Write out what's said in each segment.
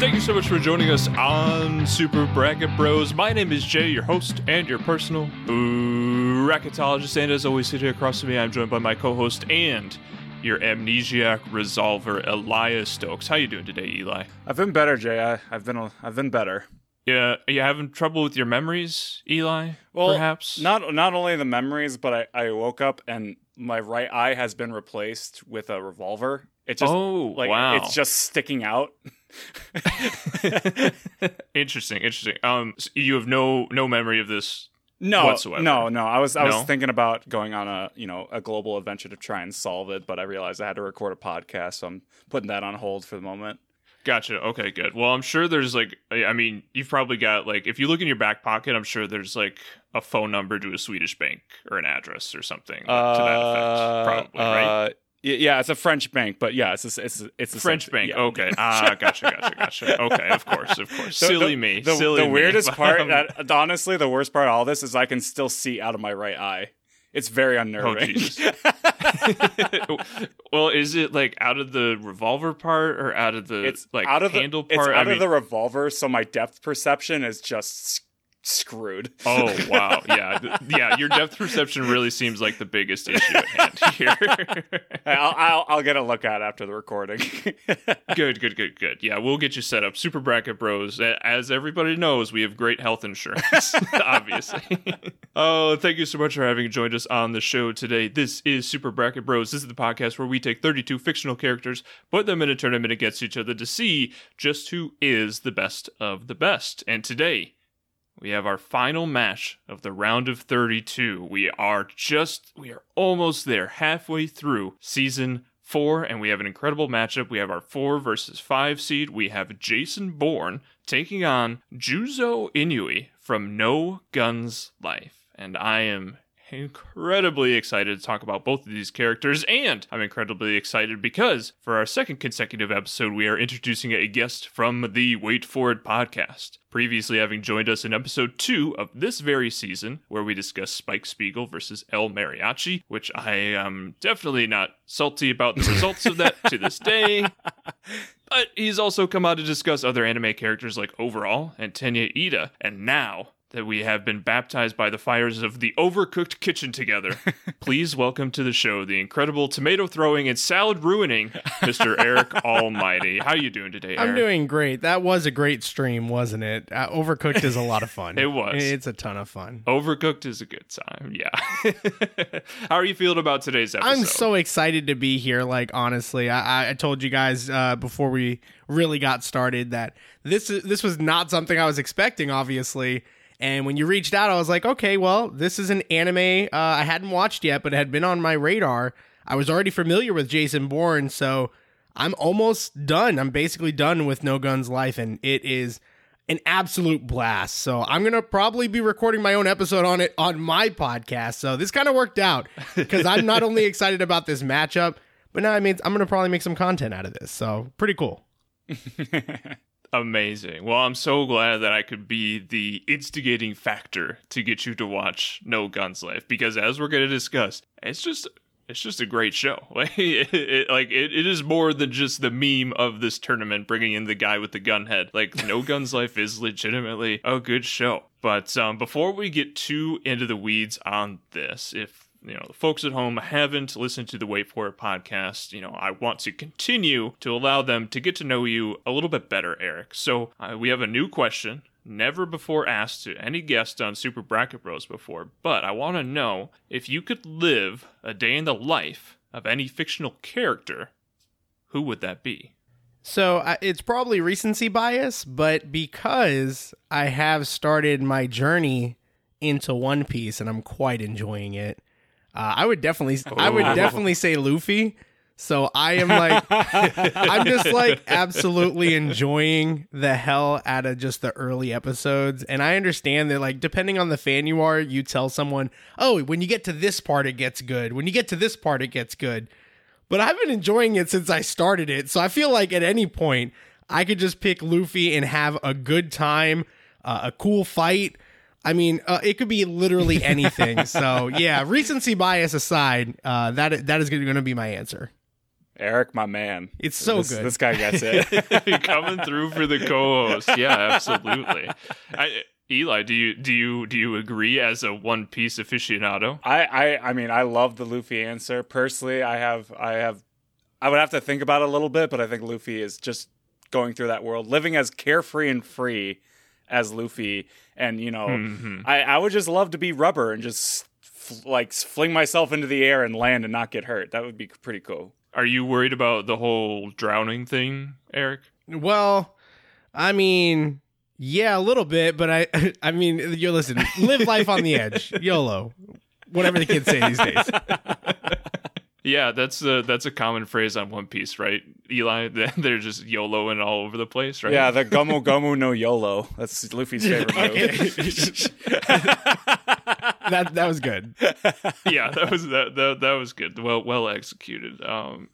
Thank you so much for joining us on Super Bracket Bros. My name is Jay, your host and your personal bracketologist. And as always, sitting here across from me, I'm joined by my co-host and your amnesiac resolver, Elias Stokes. How you doing today, Eli? I've been better, Jay. I, have been I've been better. Yeah, are you having trouble with your memories, Eli? Well, perhaps not not only the memories, but I, I woke up and my right eye has been replaced with a revolver. It just oh like wow, it's just sticking out. interesting, interesting. Um, so you have no no memory of this no whatsoever. no no i was i No? was thinking about going on a you know a global adventure to try and solve it but i realized i had to record a podcast so i'm putting that on hold for the moment Gotcha. Okay, good. Well, I'm sure there's like, I mean, you've probably got like, if you look in your back pocket, I'm sure there's like a phone number to a Swedish bank or an address or something to that effect. Probably, right? uh, y- yeah it's a french bank but yeah it's a, it's a, it's same French bank. yeah. Okay. Ah, gotcha, gotcha, gotcha. Okay, of course, of course. Silly the, me. The, Silly the me. weirdest part, Um, that, honestly, the worst part of all this is I can still see out of my right eye. It's very unnerving. Oh, well, is it like out of the revolver part or out of the it's like out of the handle it's part? out I of mean, the revolver, so my depth perception is just screwed. Oh wow, yeah, yeah. Your depth perception really seems like the biggest issue at hand here. I'll, I'll I'll get a look at it after the recording. good, good, good, good. Yeah, we'll get you set up. Super Bracket Bros. As everybody knows, we have great health insurance, obviously. oh, thank you so much for having joined us on the show today. This is Super Bracket Bros. This is the podcast where we take 32 fictional characters, put them in a tournament against each other to see just who is the best of the best. And today, we have our final match of the round of 32. We are just, we are almost there, halfway through season four, and we have an incredible matchup. We have our four versus five seed. We have Jason Bourne taking on Juzo Inui from No Guns Life. And I am incredibly excited to talk about both of these characters, and I'm incredibly excited because for our second consecutive episode, we are introducing a guest from the Wait For It podcast. Previously, having joined us in episode two of this very season, where we discussed Spike Spiegel versus El Mariachi, which I am definitely not salty about the results of that to this day. But he's also come out to discuss other anime characters like Overhaul and Tenya Ida, and now that we have been baptized by the fires of the overcooked kitchen together, please welcome to the show the incredible tomato throwing and salad ruining Mr. Eric Almighty. How are you doing today, Eric? I'm doing great. That was a great stream, wasn't it? Uh, Overcooked is a lot of fun. It was. It's a ton of fun. Overcooked is a good time, yeah. How are you feeling about today's episode? I'm so excited to be here. Like honestly, I, I- I told you guys uh, before we really got started that this this was not something I was expecting. Obviously, and when you reached out, I was like, okay, well, this is an anime uh, I hadn't watched yet, but it had been on my radar. I was already familiar with Jason Bourne, so I'm almost done. I'm basically done with No Guns Life, and it is an absolute blast. So I'm gonna probably be recording my own episode on it on my podcast. So this kind of worked out because I'm not only excited about this matchup, but now I mean I'm gonna probably make some content out of this. So pretty cool. Amazing. Well, I'm so glad that I could be the instigating factor to get you to watch No Guns Life because as we're going to discuss, it's just it's just a great show. Like it, it- like it, it is more than just the meme of this tournament bringing in the guy with the gun head. Like No Guns Life is legitimately a good show. But um, before we get too into the weeds on this, if you know the folks at home haven't listened to the Wait For It podcast, you know I want to continue to allow them to get to know you a little bit better, Eric. So uh, we have a new question. Never before asked to any guest on Super Bracket Bros before, but I want to know if you could live a day in the life of any fictional character, who would that be? So uh, it's probably recency bias, but because I have started my journey into One Piece and I'm quite enjoying it, uh, I would definitely, I would definitely say Luffy. So I am like, I'm just like absolutely enjoying the hell out of just the early episodes. And I understand that, like, depending on the fan you are, you tell someone, oh, when you get to this part, it gets good. When you get to this part, it gets good. But I've been enjoying it since I started it. So I feel like at any point, I could just pick Luffy and have a good time, uh, a cool fight. I mean, uh, it could be literally anything. so yeah, recency bias aside, uh, that that is going to be my answer. Eric, my man. It's so this, good. This guy gets it. Coming through for the co-host. Yeah, absolutely. I, Eli, do you do you do you agree as a One Piece aficionado? I, I I mean I love the Luffy answer. Personally, I have I have I would have to think about it a little bit, but I think Luffy is just going through that world, living as carefree and free as Luffy, and you know, Mhm. I I would just love to be rubber and just f- like fling myself into the air and land and not get hurt. That would be pretty cool. Are you worried about the whole drowning thing, Eric? Well, I mean, yeah, a little bit, but I, I mean, you're listening. Live life on the edge, YOLO, whatever the kids say these days. Yeah, that's a that's a common phrase on One Piece, right? Eli, they're just YOLOing all over the place, right? Yeah, the Gomu Gomu no YOLO. That's Luffy's favorite move. That that was good. yeah, that was that, that that was good. Well well executed. Um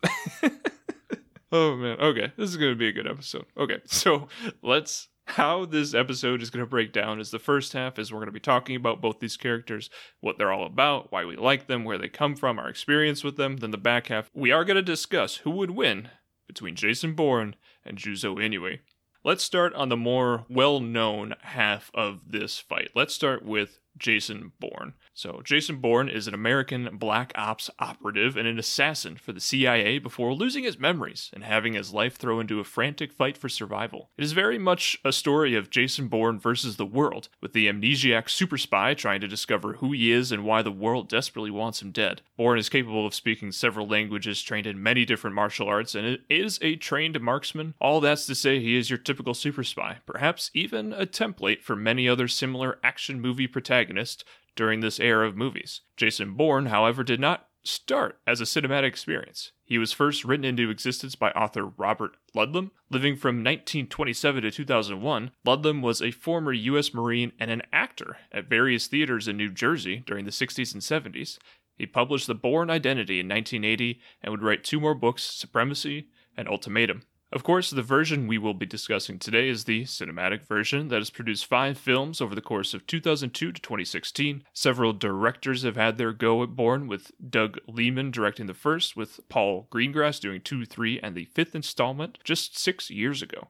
Oh man. Okay. This is going to be a good episode. Okay. So, let's how this episode is going to break down is the first half is we're going to be talking about both these characters, what they're all about, why we like them, where they come from, our experience with them. Then the back half, we are going to discuss who would win between Jason Bourne and Juzo Inui. Let's start on the more well known half of this fight. Let's start with Jason Bourne. So, Jason Bourne is an American black ops operative and an assassin for the CIA before losing his memories and having his life thrown into a frantic fight for survival. It is very much a story of Jason Bourne versus the world, with the amnesiac super spy trying to discover who he is and why the world desperately wants him dead. Bourne is capable of speaking several languages, trained in many different martial arts, and is a trained marksman. All that's to say, he is your typical super spy, perhaps even a template for many other similar action movie protagonists during this era of movies. Jason Bourne, however, did not start as a cinematic experience. He was first written into existence by author Robert Ludlum. Living from 1927 to 2001, Ludlum was a former U.S. Marine and an actor at various theaters in New Jersey during the 60s and 70s. He published The Bourne Identity in 1980 and would write two more books, Supremacy and Ultimatum. Of course, the version we will be discussing today is the cinematic version that has produced five films over the course of 2002 to 2016. Several directors have had their go at Bourne, with Doug Liman directing the first, with Paul Greengrass doing two, three, and the fifth installment just six years ago.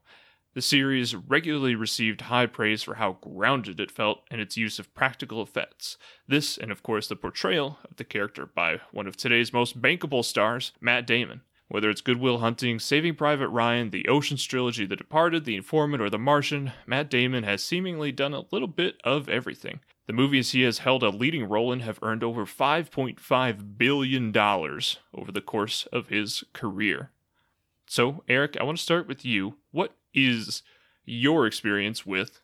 The series regularly received high praise for how grounded it felt in its use of practical effects. This, and of course, the portrayal of the character by one of today's most bankable stars, Matt Damon. Whether it's Goodwill Hunting, Saving Private Ryan, the Ocean's Trilogy, The Departed, The Informant, or The Martian, Matt Damon has seemingly done a little bit of everything. The movies he has held a leading role in have earned over $5.5 billion over the course of his career. So, Eric, I want to start with you. What is your experience with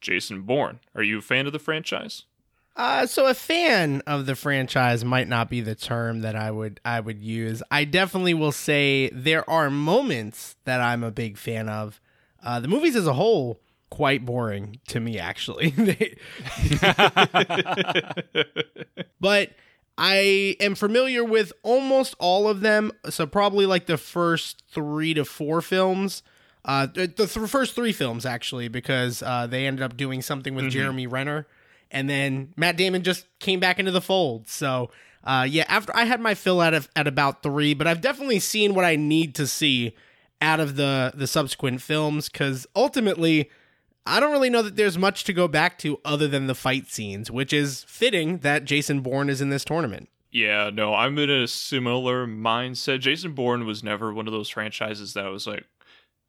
Jason Bourne? Are you a fan of the franchise? Uh, so a fan of the franchise might not be the term that I would I would use. I definitely will say there are moments that I'm a big fan of. Uh, the movies as a whole quite boring to me actually. But I am familiar with almost all of them. So probably like the first three to four films. Uh, the, th- first three films actually, because uh, they ended up doing something with Jeremy Renner, and then Matt Damon just came back into the fold. So uh, yeah, after I had my fill out of at about three, but I've definitely seen what I need to see out of the the subsequent films because ultimately I don't really know that there's much to go back to other than the fight scenes, which is fitting that Jason Bourne is in this tournament. Yeah, no, I'm in a similar mindset. Jason Bourne was never one of those franchises that was like,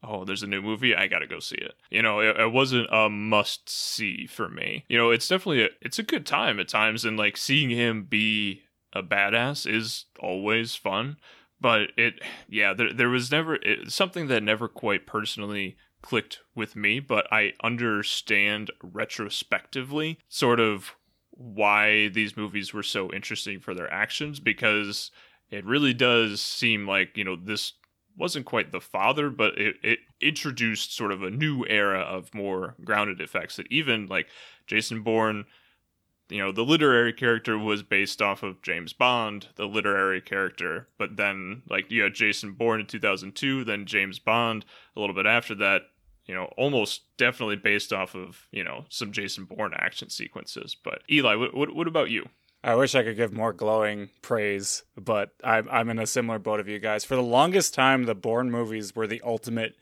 oh, there's a new movie, I gotta go see it. You know, it, it wasn't a must see for me. You know, it's definitely a, it's a good time at times, and like seeing him be a badass is always fun. But it, yeah, there, there was never it, something that never quite personally clicked with me, but I understand retrospectively sort of why these movies were so interesting for their actions because it really does seem like, you know, this wasn't quite the father, but it, it introduced sort of a new era of more grounded effects that even like Jason Bourne, you know, the literary character was based off of James Bond, the literary character, but then like you had Jason Bourne in 2002, then James Bond a little bit after that, you know, almost definitely based off of, you know, some Jason Bourne action sequences. But Eli, what, what, what about you? I wish I could give more glowing praise, but I'm I'm in a similar boat of you guys. For the longest time, the Bourne movies were the ultimate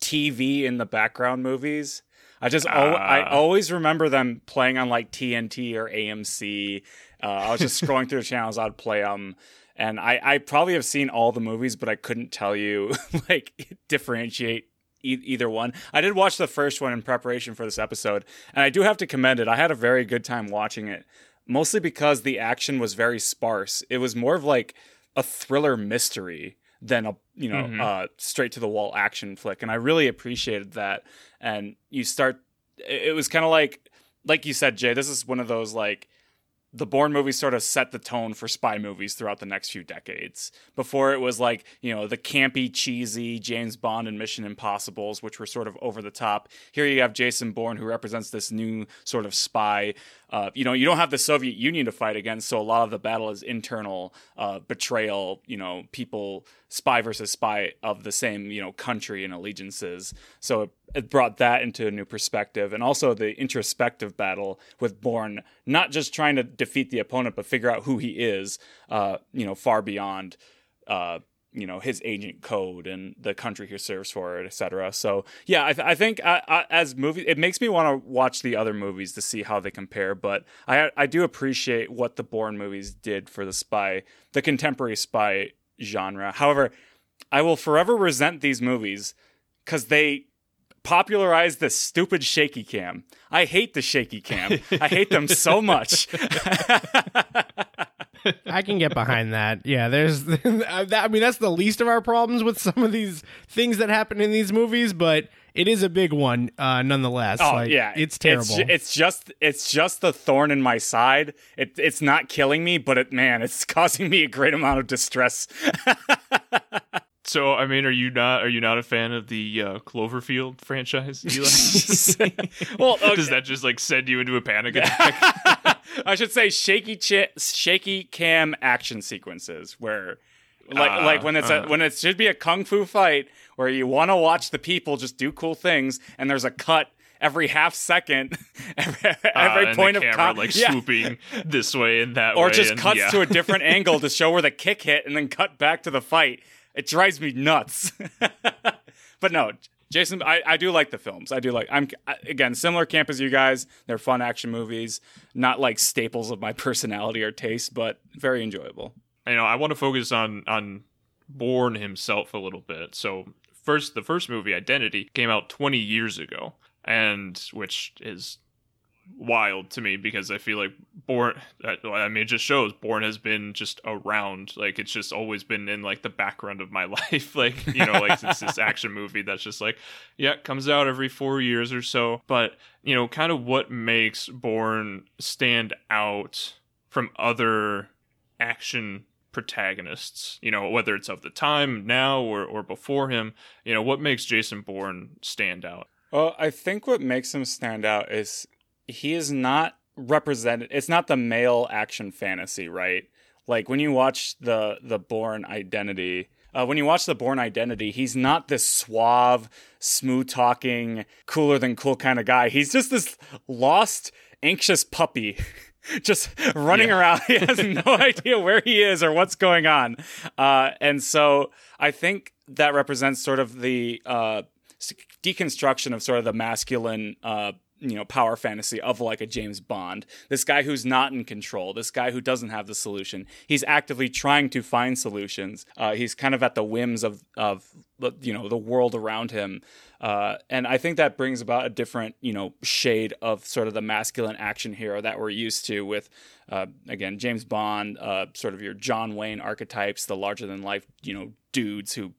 TV in the background movies. I just al- I Ah. always remember them playing on like TNT or AMC. Uh, I was just scrolling through the channels. I'd play them, and I I probably have seen all the movies, but I couldn't tell you like differentiate e- either one. I did watch the first one in preparation for this episode, and I do have to commend it. I had a very good time watching it, mostly because the action was very sparse. It was more of like a thriller mystery than a you know Mhm. uh, straight to the wall action flick, and I really appreciated that. And you start, it it was kind of like like you said, Jay. This is one of those like the Bourne movies sort of set the tone for spy movies throughout the next few decades. Before it was like, you know, the campy, cheesy James Bond and Mission Impossibles, which were sort of over the top. Here you have Jason Bourne, who represents this new sort of spy. Uh, you know, you don't have the Soviet Union to fight against, so a lot of the battle is internal uh, betrayal, you know, people, spy versus spy of the same, you know, country and allegiances. So it, it brought that into a new perspective. And also the introspective battle with Bourne, not just trying to defeat the opponent, but figure out who he is, uh, you know, far beyond. Uh, you know his agent code and the country he serves for, et cetera. So yeah, I, th- I think I, I, as movies, it makes me want to watch the other movies to see how they compare. But I I do appreciate what the Bourne movies did for the spy, the contemporary spy genre. However, I will forever resent these movies because they popularized the stupid shaky cam. I hate the shaky cam. I hate them so much. I can get behind that. Yeah, there's. that, I mean, that's the least of our problems with some of these things that happen in these movies, but it is a big one, uh, nonetheless. Oh like, yeah, it's terrible. It's, it's just it's just the thorn in my side. It, it's not killing me, but it man, it's causing me a great amount of distress. So, I mean, are you not are you not a fan of the uh, Cloverfield franchise? Eli? well, okay. does that just like send you into a panic attack? I should say shaky chi- shaky cam action sequences where. Like, Ah, like when it's a uh. when it should be a kung fu fight where you want to watch the people just do cool things and there's a cut every half second every, Uh, every and point of camera com- like Yeah. swooping this way and that or way, just and, cuts yeah. to a different angle to show where the kick hit and then cut back to the fight. It drives me nuts. but no, Jason, I, I do like the films. I do like. I'm again similar camp as you guys. They're fun action movies, not like staples of my personality or taste, but very enjoyable. you know, I want to focus on on Bourne himself a little bit. So first, the first movie, Identity, came out 20 years ago, and which is wild to me because I feel like Bourne. I mean, it just shows Bourne has been just around. Like it's just always been in like the background of my life. like you know, like it's this action movie that's just like, yeah, comes out every four years or so. But you know, kind of what makes Bourne stand out from other action protagonists, you know, whether it's of the time now or, or before him, you know, what makes Jason Bourne stand out? Well, I think what makes him stand out is he is not represented. It's not the male action fantasy, right? Like when you watch the the Bourne Identity, uh, when you watch the Bourne Identity, he's not this suave, smooth talking, cooler than cool kind of guy. He's just this lost, anxious puppy. Just running Yeah. around. He has no idea where he is or what's going on. Uh, and so I think that represents sort of the uh, deconstruction of sort of the masculine uh you know power fantasy of like a James Bond. This guy who's not in control this guy who doesn't have the solution he's actively trying to find solutions. Uh, he's kind of at the whims of of you know the world around him. Uh, and I think that brings about a different you know shade of sort of the masculine action hero that we're used to with uh, again James Bond uh, sort of your John Wayne archetypes the larger than life you know dudes who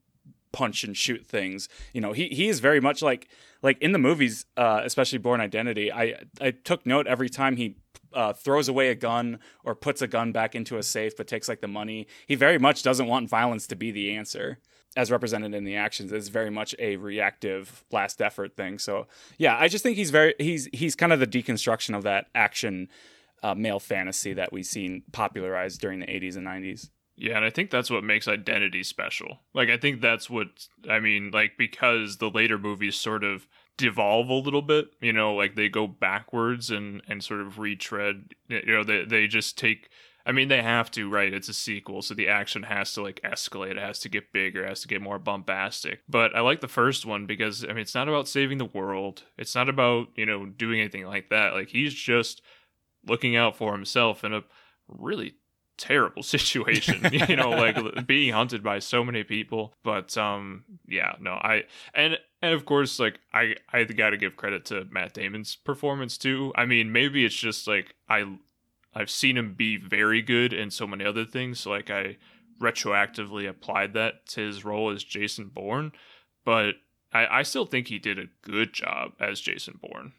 punch and shoot things. You know, he he is very much like like in the movies, uh, especially Bourne Identity. I I took note every time he uh, throws away a gun or puts a gun back into a safe, but takes like the money. He very much doesn't want violence to be the answer. As represented in the actions, it's very much a reactive last effort thing. So yeah, I just think he's very he's he's kind of the deconstruction of that action uh, male fantasy that we've seen popularized during the 80s and 90s. Yeah, and I think that's what makes Identity special. Like, I think that's what, I mean, like, because the later movies sort of devolve a little bit. You know, like they go backwards and and sort of retread. You know, they they just take. I mean, they have to, right? It's a sequel, so the action has to like escalate. It has to get bigger. It has to get more bombastic. But I like the first one because I mean, it's not about saving the world. It's not about you know doing anything like that. Like he's just looking out for himself in a really terrible situation you know like being hunted by so many people. But um yeah no i and and of course like i i gotta give credit to matt damon's performance too. I mean maybe it's just like i i've seen him be very good in so many other things so like i retroactively applied that to his role as jason bourne. But i i still think he did a good job as jason bourne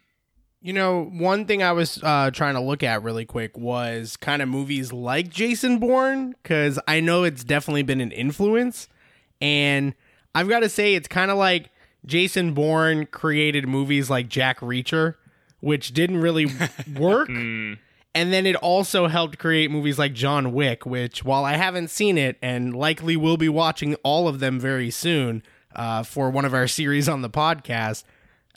You know, one thing I was uh, trying to look at really quick was kind of movies like Jason Bourne, because I know it's definitely been an influence. And I've got to say, it's kind of like Jason Bourne created movies like Jack Reacher, which didn't really work. Mm, And then it also helped create movies like John Wick, which, while I haven't seen it and likely will be watching all of them very soon uh, for one of our series on the podcast,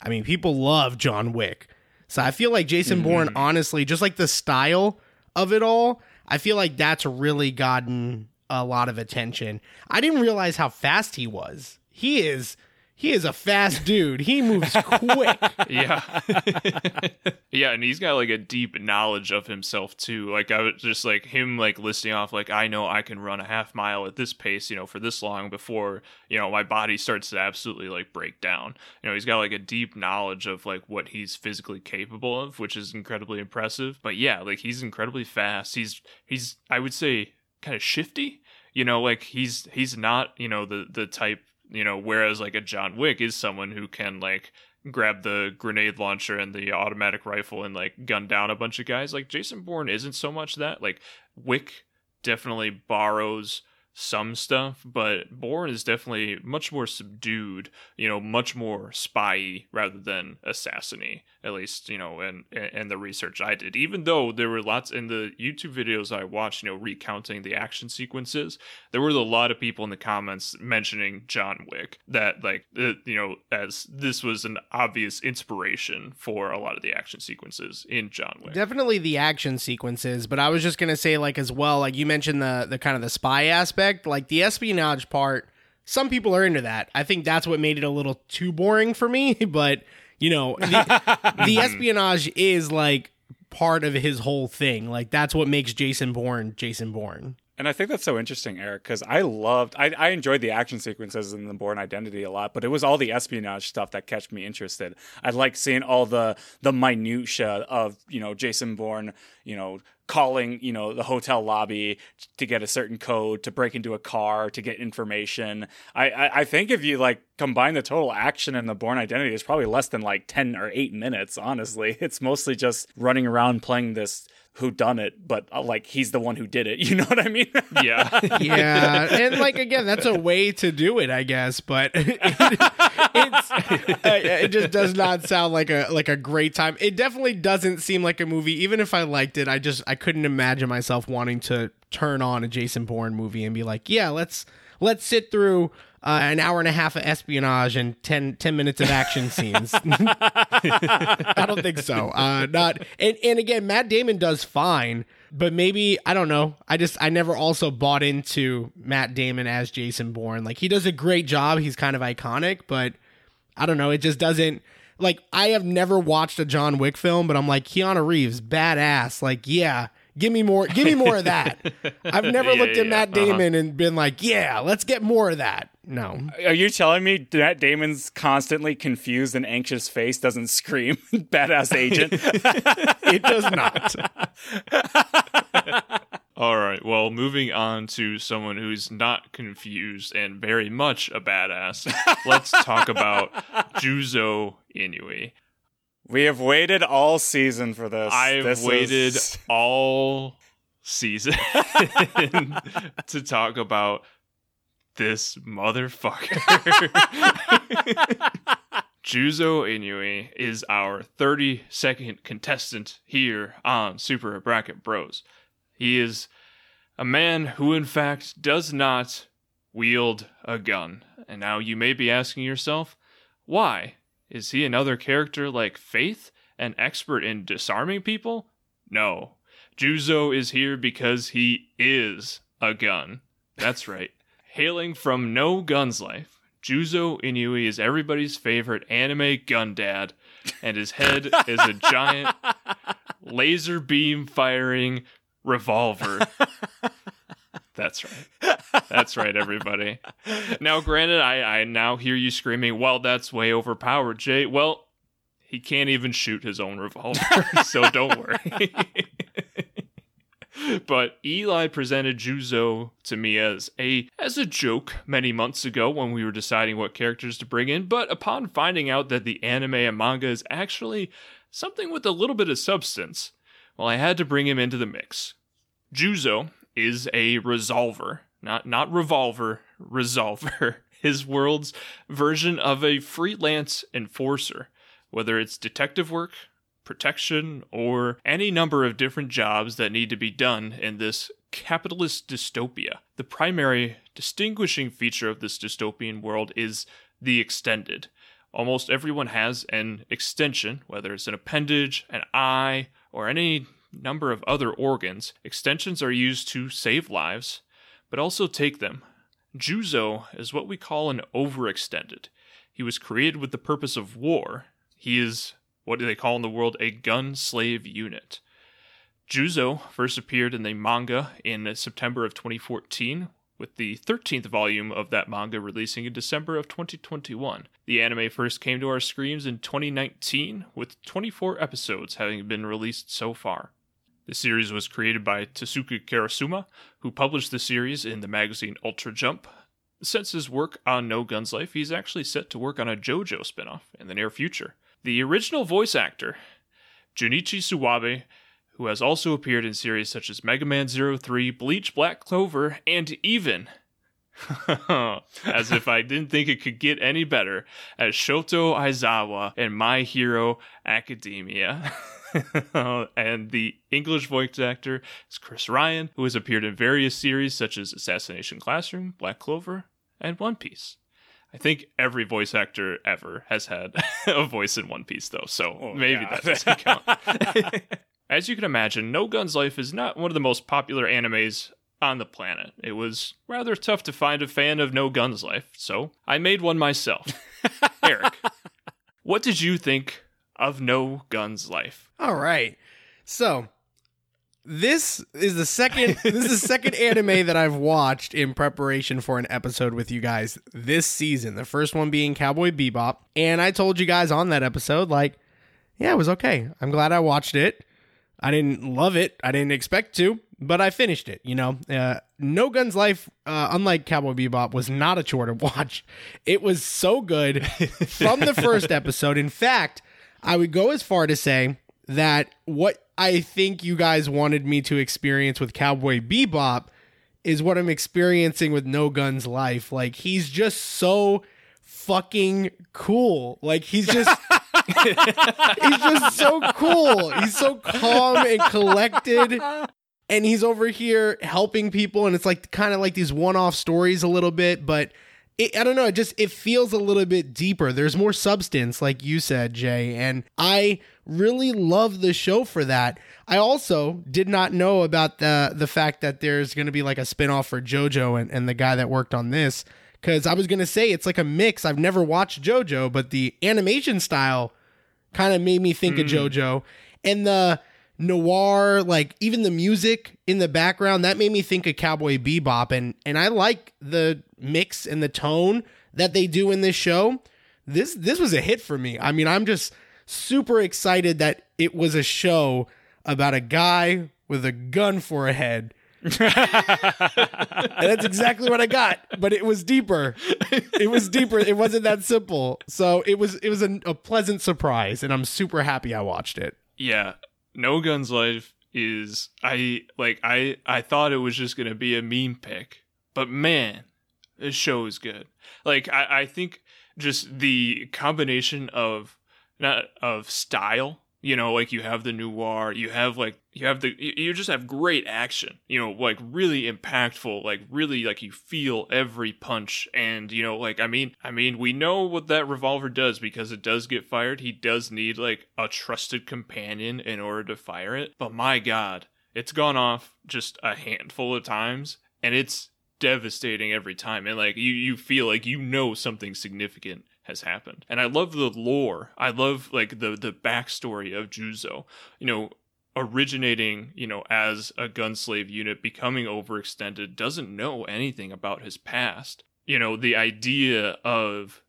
I mean, people love John Wick. So I feel like Jason Bourne, mm-hmm. honestly, just like the style of it all, I feel like that's really gotten a lot of attention. I didn't realize how fast he was. He is. He is a fast dude. He moves quick. yeah. Yeah and he's got like a deep knowledge of himself too. Like i was just like him like listing off like i know i can run a half mile at this pace you know for this long before you know my body starts to absolutely like break down. You know he's got like a deep knowledge of like what he's physically capable of which is incredibly impressive. But yeah like he's incredibly fast. He's he's i would say kind of shifty. You know like he's he's not you know the the type you know whereas like a john wick is someone who can like grab the grenade launcher and the automatic rifle and like gun down a bunch of guys. Like jason bourne isn't so much that. Like wick definitely borrows some stuff but bourne is definitely much more subdued you know much more spy rather than assassiny at least you know and and the research i did even though there were lots in the youtube videos i watched you know recounting the action sequences there were a lot of people in the comments mentioning john wick that like uh, you know as this was an obvious inspiration for a lot of the action sequences in john wick Definitely the action sequences, but I was just gonna say like as well, like you mentioned the the kind of the spy aspect, like the espionage part. Some people are into that. I think that's what made it a little too boring for me, but you know, the, the espionage is like part of his whole thing. Like that's what makes Jason Bourne Jason Bourne. And I think that's so interesting, Eric, because I loved, I, I enjoyed the action sequences in the Bourne Identity a lot, but it was all the espionage stuff that kept me interested. I like seeing all the the minutia of you know Jason Bourne, you know calling you know the hotel lobby to get a certain code to break into a car to get information. I I, I think if you like combine the total action and the Bourne Identity, it's probably less than like ten or eight minutes. Honestly, it's mostly just running around playing this who done it, but uh, like he's the one who did it. You know what I mean? yeah Yeah, and like again, that's a way to do it, I guess, but it, it's it just does not sound like a like a great time. It definitely doesn't seem like a movie. Even if I liked it, I just I couldn't imagine myself wanting to turn on a Jason Bourne movie and be like, yeah, let's let's sit through uh, an hour and a half of espionage and 10, 10 minutes of action scenes. I don't think so. Uh, not and, and again, Matt Damon does fine, but maybe I don't know. I just I never also bought into Matt Damon as Jason Bourne. Like he does a great job. He's kind of iconic, but I don't know. It just doesn't. Like I have never watched a John Wick film, but I'm like Keanu Reeves, badass. Like yeah. Give me more. Give me more of that. I've never Yeah, looked at yeah, Matt uh-huh. Damon and been like, "Yeah, let's get more of that." No, Are you telling me Matt Damon's constantly confused and anxious face doesn't scream badass agent? it does not. All right. Well, moving on to someone who's not confused and very much a badass. Let's talk about Juzo Inui. We have waited all season for this. I've This waited is- all season to talk about this motherfucker. Juzo Inui is our 32nd contestant here on Super Bracket Bros. He is a man who, in fact, does not wield a gun. And now you may be asking yourself, why? Is he another character like Faith, an expert in disarming people? No. Juzo is here because he is a gun. That's right. Hailing from No Guns Life, Juzo Inui is everybody's favorite anime gun dad, and his head is a giant laser beam firing revolver. That's right. That's right, everybody. Now, granted, I, I now hear you screaming, well, that's way overpowered, Jay. Well, he can't even shoot his own revolver, so don't worry. but Eli presented Juzo to me as a as a joke many months ago when we were deciding what characters to bring in, but upon finding out that the anime and manga is actually something with a little bit of substance, well, I had to bring him into the mix. Juzo is a resolver, not not revolver, resolver. His world's version of a freelance enforcer, whether it's detective work, protection, or any number of different jobs that need to be done in this capitalist dystopia. The primary distinguishing feature of this dystopian world is the extended. Almost everyone has an extension, whether it's an appendage, an eye, or any number of other organs. Extensions are used to save lives, but also take them. Juzo is what we call an overextended. He was created with the purpose of war. He is what do they call in the world a gun slave unit. Juzo first appeared in the manga in September of 2014, with the 13th volume of that manga releasing in December of 2021. The anime first came to our screens in 2019, with 24 episodes having been released so far. The series was created by Tasuku Karasuma, who published the series in the magazine Ultra Jump. Since his work on No Guns Life, he's actually set to work on a JoJo spinoff in the near future. The original voice actor, Junichi Suwabe, who has also appeared in series such as Mega Man 03, Bleach, Black Clover, and even, as if I didn't think it could get any better, as Shoto Aizawa in My Hero Academia. and the English voice actor is Chris Ryan, who has appeared in various series such as Assassination Classroom, Black Clover, and One Piece. I think every voice actor ever has had a voice in One Piece, though, so oh, maybe yeah. that doesn't count. As you can imagine, No Guns Life is not one of the most popular animes on the planet. It was rather tough to find a fan of No Guns Life, so I made one myself. Eric, what did you think of No Guns Life. All right. So, this is the second this is the second anime that I've watched in preparation for an episode with you guys this season. The first one being Cowboy Bebop, and I told you guys on that episode like, yeah, it was okay. I'm glad I watched it. I didn't love it. I didn't expect to, but I finished it. You know, uh, No Guns Life, uh, unlike Cowboy Bebop, was not a chore to watch. It was so good from the first episode. In fact, I would go as far to say that what I think you guys wanted me to experience with Cowboy Bebop is what I'm experiencing with No Guns Life. Like he's just so fucking cool. Like he's just he's just so cool. He's so calm and collected. And he's over here helping people and it's like kind of like these one-off stories a little bit, but it, I don't know. It just it feels a little bit deeper. There's more substance, like you said, Jay, and I really love the show for that. I also did not know about the the fact that there's going to be like a spinoff for JoJo and, and the guy that worked on this. Because I was going to say it's like a mix. I've never watched JoJo, but the animation style kind of made me think mm. of JoJo, and the noir, like even the music in the background, that made me think of Cowboy Bebop, and and I like the mix and the tone that they do in this show. This this was a hit for me. I mean, I'm just super excited that it was a show about a guy with a gun for a head. and that's exactly what I got, but it was deeper. It was deeper. It wasn't that simple. So it was it was a, a pleasant surprise, and I'm super happy I watched it. Yeah, no Guns Life is I like I I thought it was just gonna be a meme pick, but man, this show is good. Like I, I think just the combination of not of style, You know, like you have the noir, you have like you have the you just have great action. You know, like really impactful, like really like you feel every punch and you know, like I mean, I mean, we know what that revolver does because it does get fired. He does need like a trusted companion in order to fire it. But my god, it's gone off just a handful of times and it's devastating every time and like you you feel like you know something significant has happened. And I love the lore. I love like the the backstory of Juzo. You know, originating, you know, as a gunslave unit, becoming overextended, doesn't know anything about his past. You know, the idea of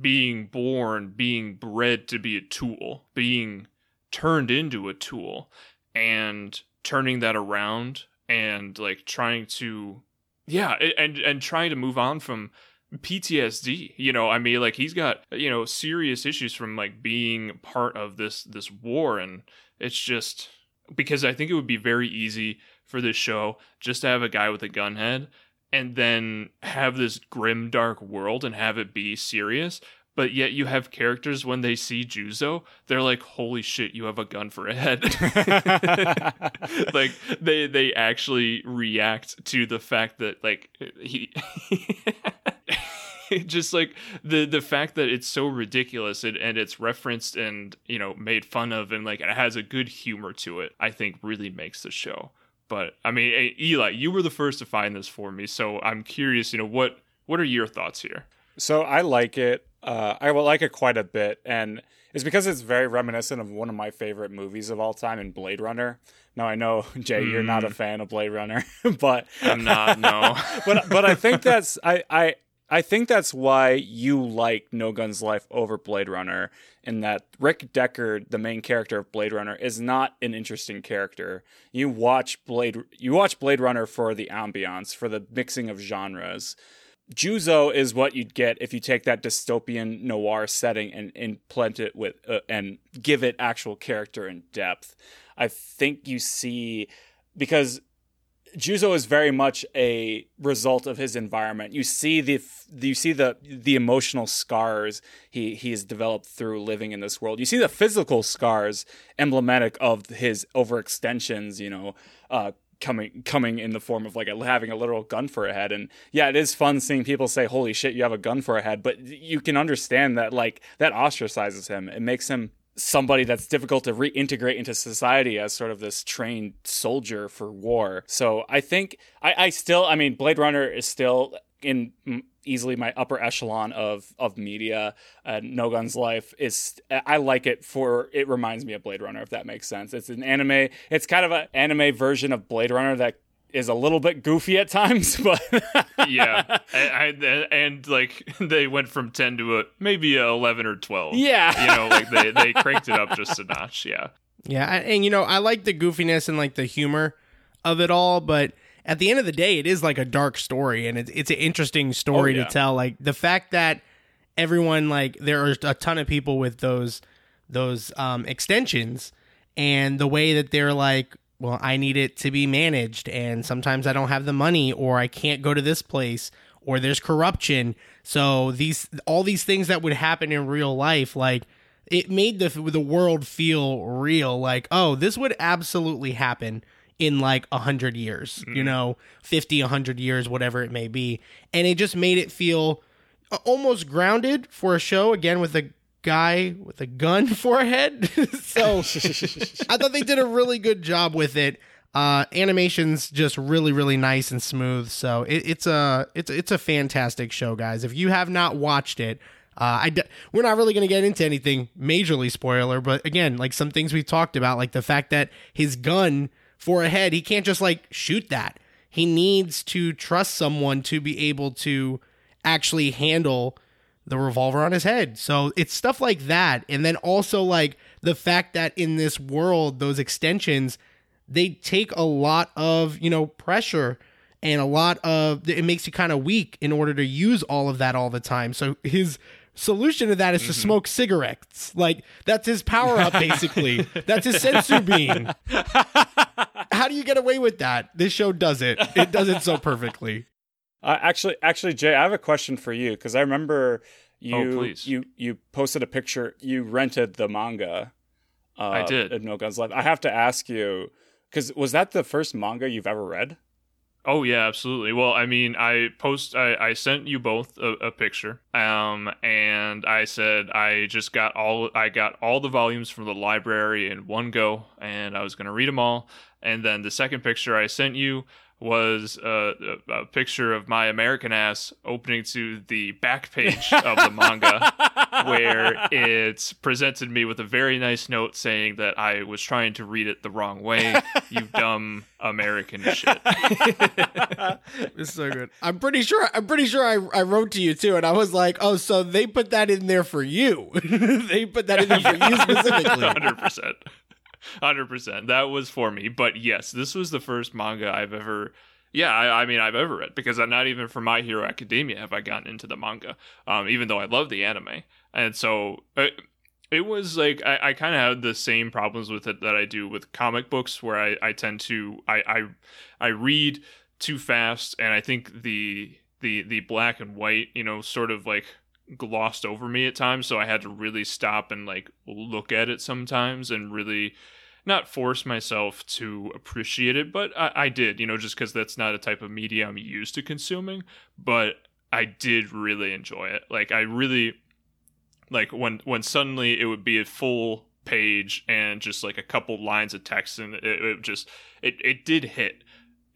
being born, being bred to be a tool, being turned into a tool, and turning that around and like trying to yeah and and trying to move on from PTSD. You know, I mean, like he's got you know serious issues from like being part of this this war, and it's just because I think it would be very easy for this show just to have a guy with a gun head and then have this grim dark world and have it be serious but yet you have characters when they see Juzo, they're like, "Holy shit, you have a gun for a head!" like they they actually react to the fact that like he. just like the the fact that it's so ridiculous and, and it's referenced and you know made fun of and like it has a good humor to it i think really makes the show but i mean eli you were the first to find this for me so i'm curious you know what what are your thoughts here so i like it uh, I will like it quite a bit, and it's because it's very reminiscent of one of my favorite movies of all time in Blade Runner. Now I know Jay, mm. you're not a hmm. fan of Blade Runner, but I'm not. No, but but I think that's I I I think that's why you like No Guns Life over Blade Runner, in that Rick Deckard, the main character of Blade Runner, is not an interesting character. You watch Blade you watch Blade Runner for the ambiance, for the mixing of genres. Juzo is what you'd get if you take that dystopian noir setting and implant it with uh, and give it actual character and depth. I think you see because Juzo is very much a result of his environment. You see the you see the the emotional scars he he has developed through living in this world. You see the physical scars emblematic of his overextensions. You know, uh, coming coming in the form of like a, having a literal gun for a head and yeah it is fun seeing people say holy shit you have a gun for a head but you can understand that like that ostracizes him it makes him somebody that's difficult to reintegrate into society as sort of this trained soldier for war so i think i, I still i mean blade runner is still in easily my upper echelon of of media. Uh, no Guns Life is I like it for it reminds me of Blade Runner if that makes sense. It's an anime. It's kind of an anime version of Blade Runner that is a little bit goofy at times, but yeah, I, I, and like they went from ten to a maybe a eleven or twelve. Yeah, you know, like they they cranked it up just a notch. Yeah, yeah, and you know I like the goofiness and like the humor of it all, but at the end of the day, it is like a dark story, and it's it's an interesting story oh, yeah. to tell. Like the fact that everyone like there are a ton of people with those those um, extensions, and the way that they're like, well, I need it to be managed, and sometimes I don't have the money, or I can't go to this place, or there's corruption. So these all these things that would happen in real life, like it made the the world feel real. Like, oh, this would absolutely happen in like a hundred years, mm. you know, 50, a hundred years, whatever it may be. And it just made it feel almost grounded for a show again with a guy with a gun forehead. so I thought they did a really good job with it. Uh, animation's just really, really nice and smooth. So it, it's a it's it's a fantastic show, guys. If you have not watched it, uh, I d- we're not really going to get into anything majorly spoiler, but again, like some things we've talked about, like the fact that his gun for a head. He can't just like shoot that. He needs to trust someone to be able to actually handle the revolver on his head. So it's stuff like that. And then also like the fact that in this world, those extensions, they take a lot of, you know, pressure and a lot of it makes you kind of weak in order to use all of that all the time. So his solution to that is mm-hmm. to smoke cigarettes. Like that's his power up basically. that's his senzu bean. How do you get away with that? This show does it. It does it so perfectly. Uh, actually, actually, Jay, I have a question for you because I remember you oh, you you posted a picture. You rented the manga Uh, I did. in No Guns Life. I have to ask you because was that the first manga you've ever read? Oh yeah, absolutely. Well, I mean, I post, I, I sent you both a, a picture, um, and I said I just got all, I got all the volumes from the library in one go, and I was gonna read them all. And then the second picture I sent you was a, a, a picture of my American ass opening to the back page of the manga, where it presented me with a very nice note saying that I was trying to read it the wrong way. You dumb American shit. It's so good. I'm pretty sure. I'm pretty sure I, I wrote to you too, and I was like, "Oh, so they put that in there for you? they put that in there for you specifically." Hundred percent. Hundred percent. That was for me. But yes, this was the first manga I've ever yeah, I, I mean I've ever read because I'm not even for My Hero Academia have I gotten into the manga. Um, even though I love the anime. And so it, it was like I, I kinda had the same problems with it that I do with comic books where I, I tend to I, I I read too fast and I think the the the black and white, you know, sort of like glossed over me at times so i had to really stop and like look at it sometimes and really not force myself to appreciate it but i, I did you know just because that's not a type of media i'm used to consuming but i did really enjoy it. Like i really like when when suddenly it would be a full page and just like a couple lines of text and it, it just it, it did hit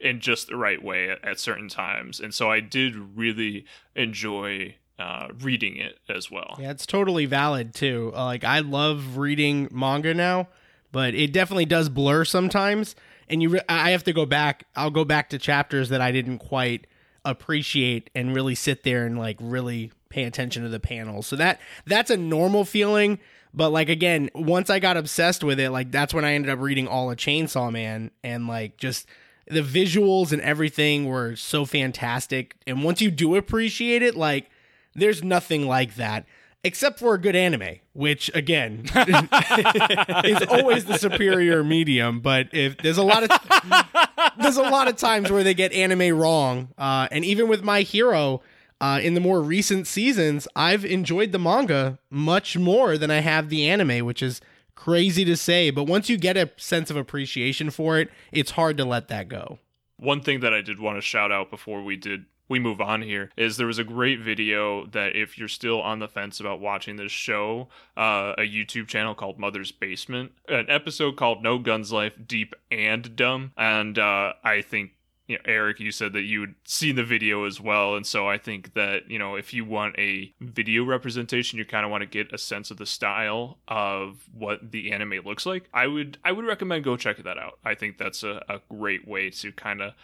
in just the right way at, at certain times and so i did really enjoy uh, reading it as well. Yeah, it's totally valid too. Uh, like I love reading manga now, but it definitely does blur sometimes. And you, re- I have to go back. I'll go back to chapters that I didn't quite appreciate and really sit there and like really pay attention to the panels. So that that's a normal feeling. But like again, once I got obsessed with it, like that's when I ended up reading all of Chainsaw Man and like just the visuals and everything were so fantastic. And once you do appreciate it, like there's nothing like that except for a good anime, which again is always the superior medium. But if there's a lot of there's a lot of times where they get anime wrong, uh, and even with my hero. Uh, in the more recent seasons, I've enjoyed the manga much more than I have the anime, which is crazy to say. But once you get a sense of appreciation for it, it's hard to let that go. One thing that I did want to shout out before we did we move on here is there was a great video that if you're still on the fence about watching this show uh, a youtube channel called mother's basement an episode called no guns life deep and dumb and uh, i think you know, Eric, you said that you would seen the video as well, and so I think that you know if you want a video representation, you kind of want to get a sense of the style of what the anime looks like. I would I would recommend go check that out. I think that's a, a great way to kind of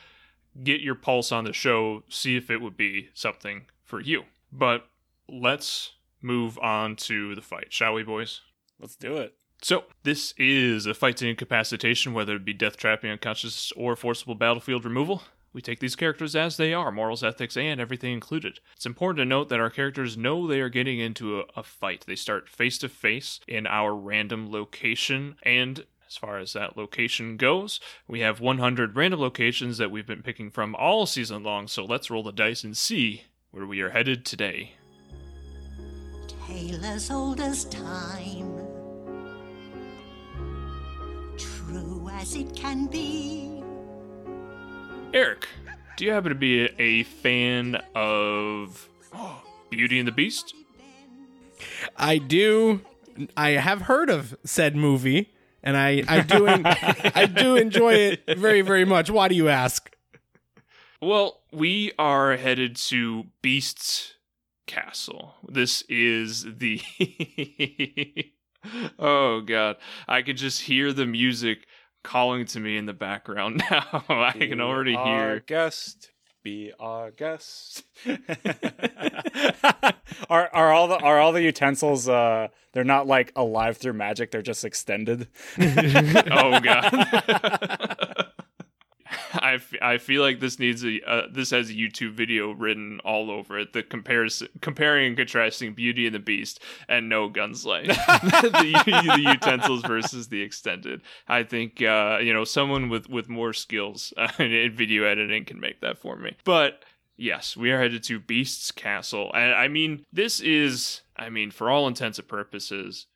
get your pulse on the show, see if it would be something for you. But let's move on to the fight, shall we, boys? Let's do it. So, this is a fight to incapacitation, whether it be death trapping, unconscious, or forcible battlefield removal. We take these characters as they are, morals, ethics, and everything included. It's important to note that our characters know they are getting into a, a fight. They start face to face in our random location, and as far as that location goes. We have 100 random locations that we've been picking from all season long, so let's roll the dice and see where we are headed today. Tale as old as time, true as it can be. Eric, do you happen to be a, a fan of Beauty and the Beast? I do. I have heard of said movie, and I I do en- I do enjoy it very very much. Why do you ask? Well, we are headed to Beast's Castle. This is the. oh, God. I could just hear the music calling to me in the background now. I can Be already our hear. guest. Be our guest. are are all the are all the utensils? Uh, they're not like alive through magic. They're just extended. oh god I, f- I feel like this needs a uh, this has a YouTube video written all over it. The comparison, comparing and contrasting Beauty and the Beast and No Guns Life, the, the utensils versus the extended. I think uh, you know someone with with more skills uh, in, in video editing can make that for me. But yes, we are headed to Beast's Castle, and I mean this is I mean for all intents and purposes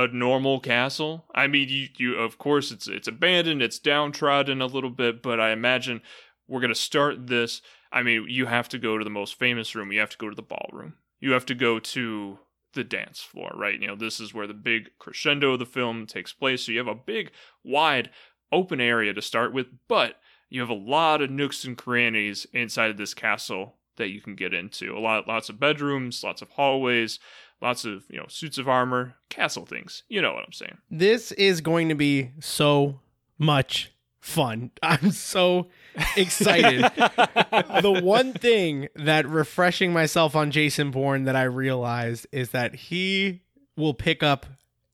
a normal castle. I mean, you, you of course it's it's abandoned, it's downtrodden a little bit, but I imagine we're gonna start this. I mean, you have to go to the most famous room. You have to go to the ballroom. You have to go to the dance floor, right? You know, this is where the big crescendo of the film takes place. So you have a big, wide, open area to start with, but you have a lot of nooks and crannies inside of this castle that you can get into. A lot, lots of bedrooms, lots of hallways, lots of you know suits of armor, castle things. You know what I'm saying? This is going to be so much fun. I'm so excited. the one thing that refreshing myself on Jason Bourne that I realized is that he will pick up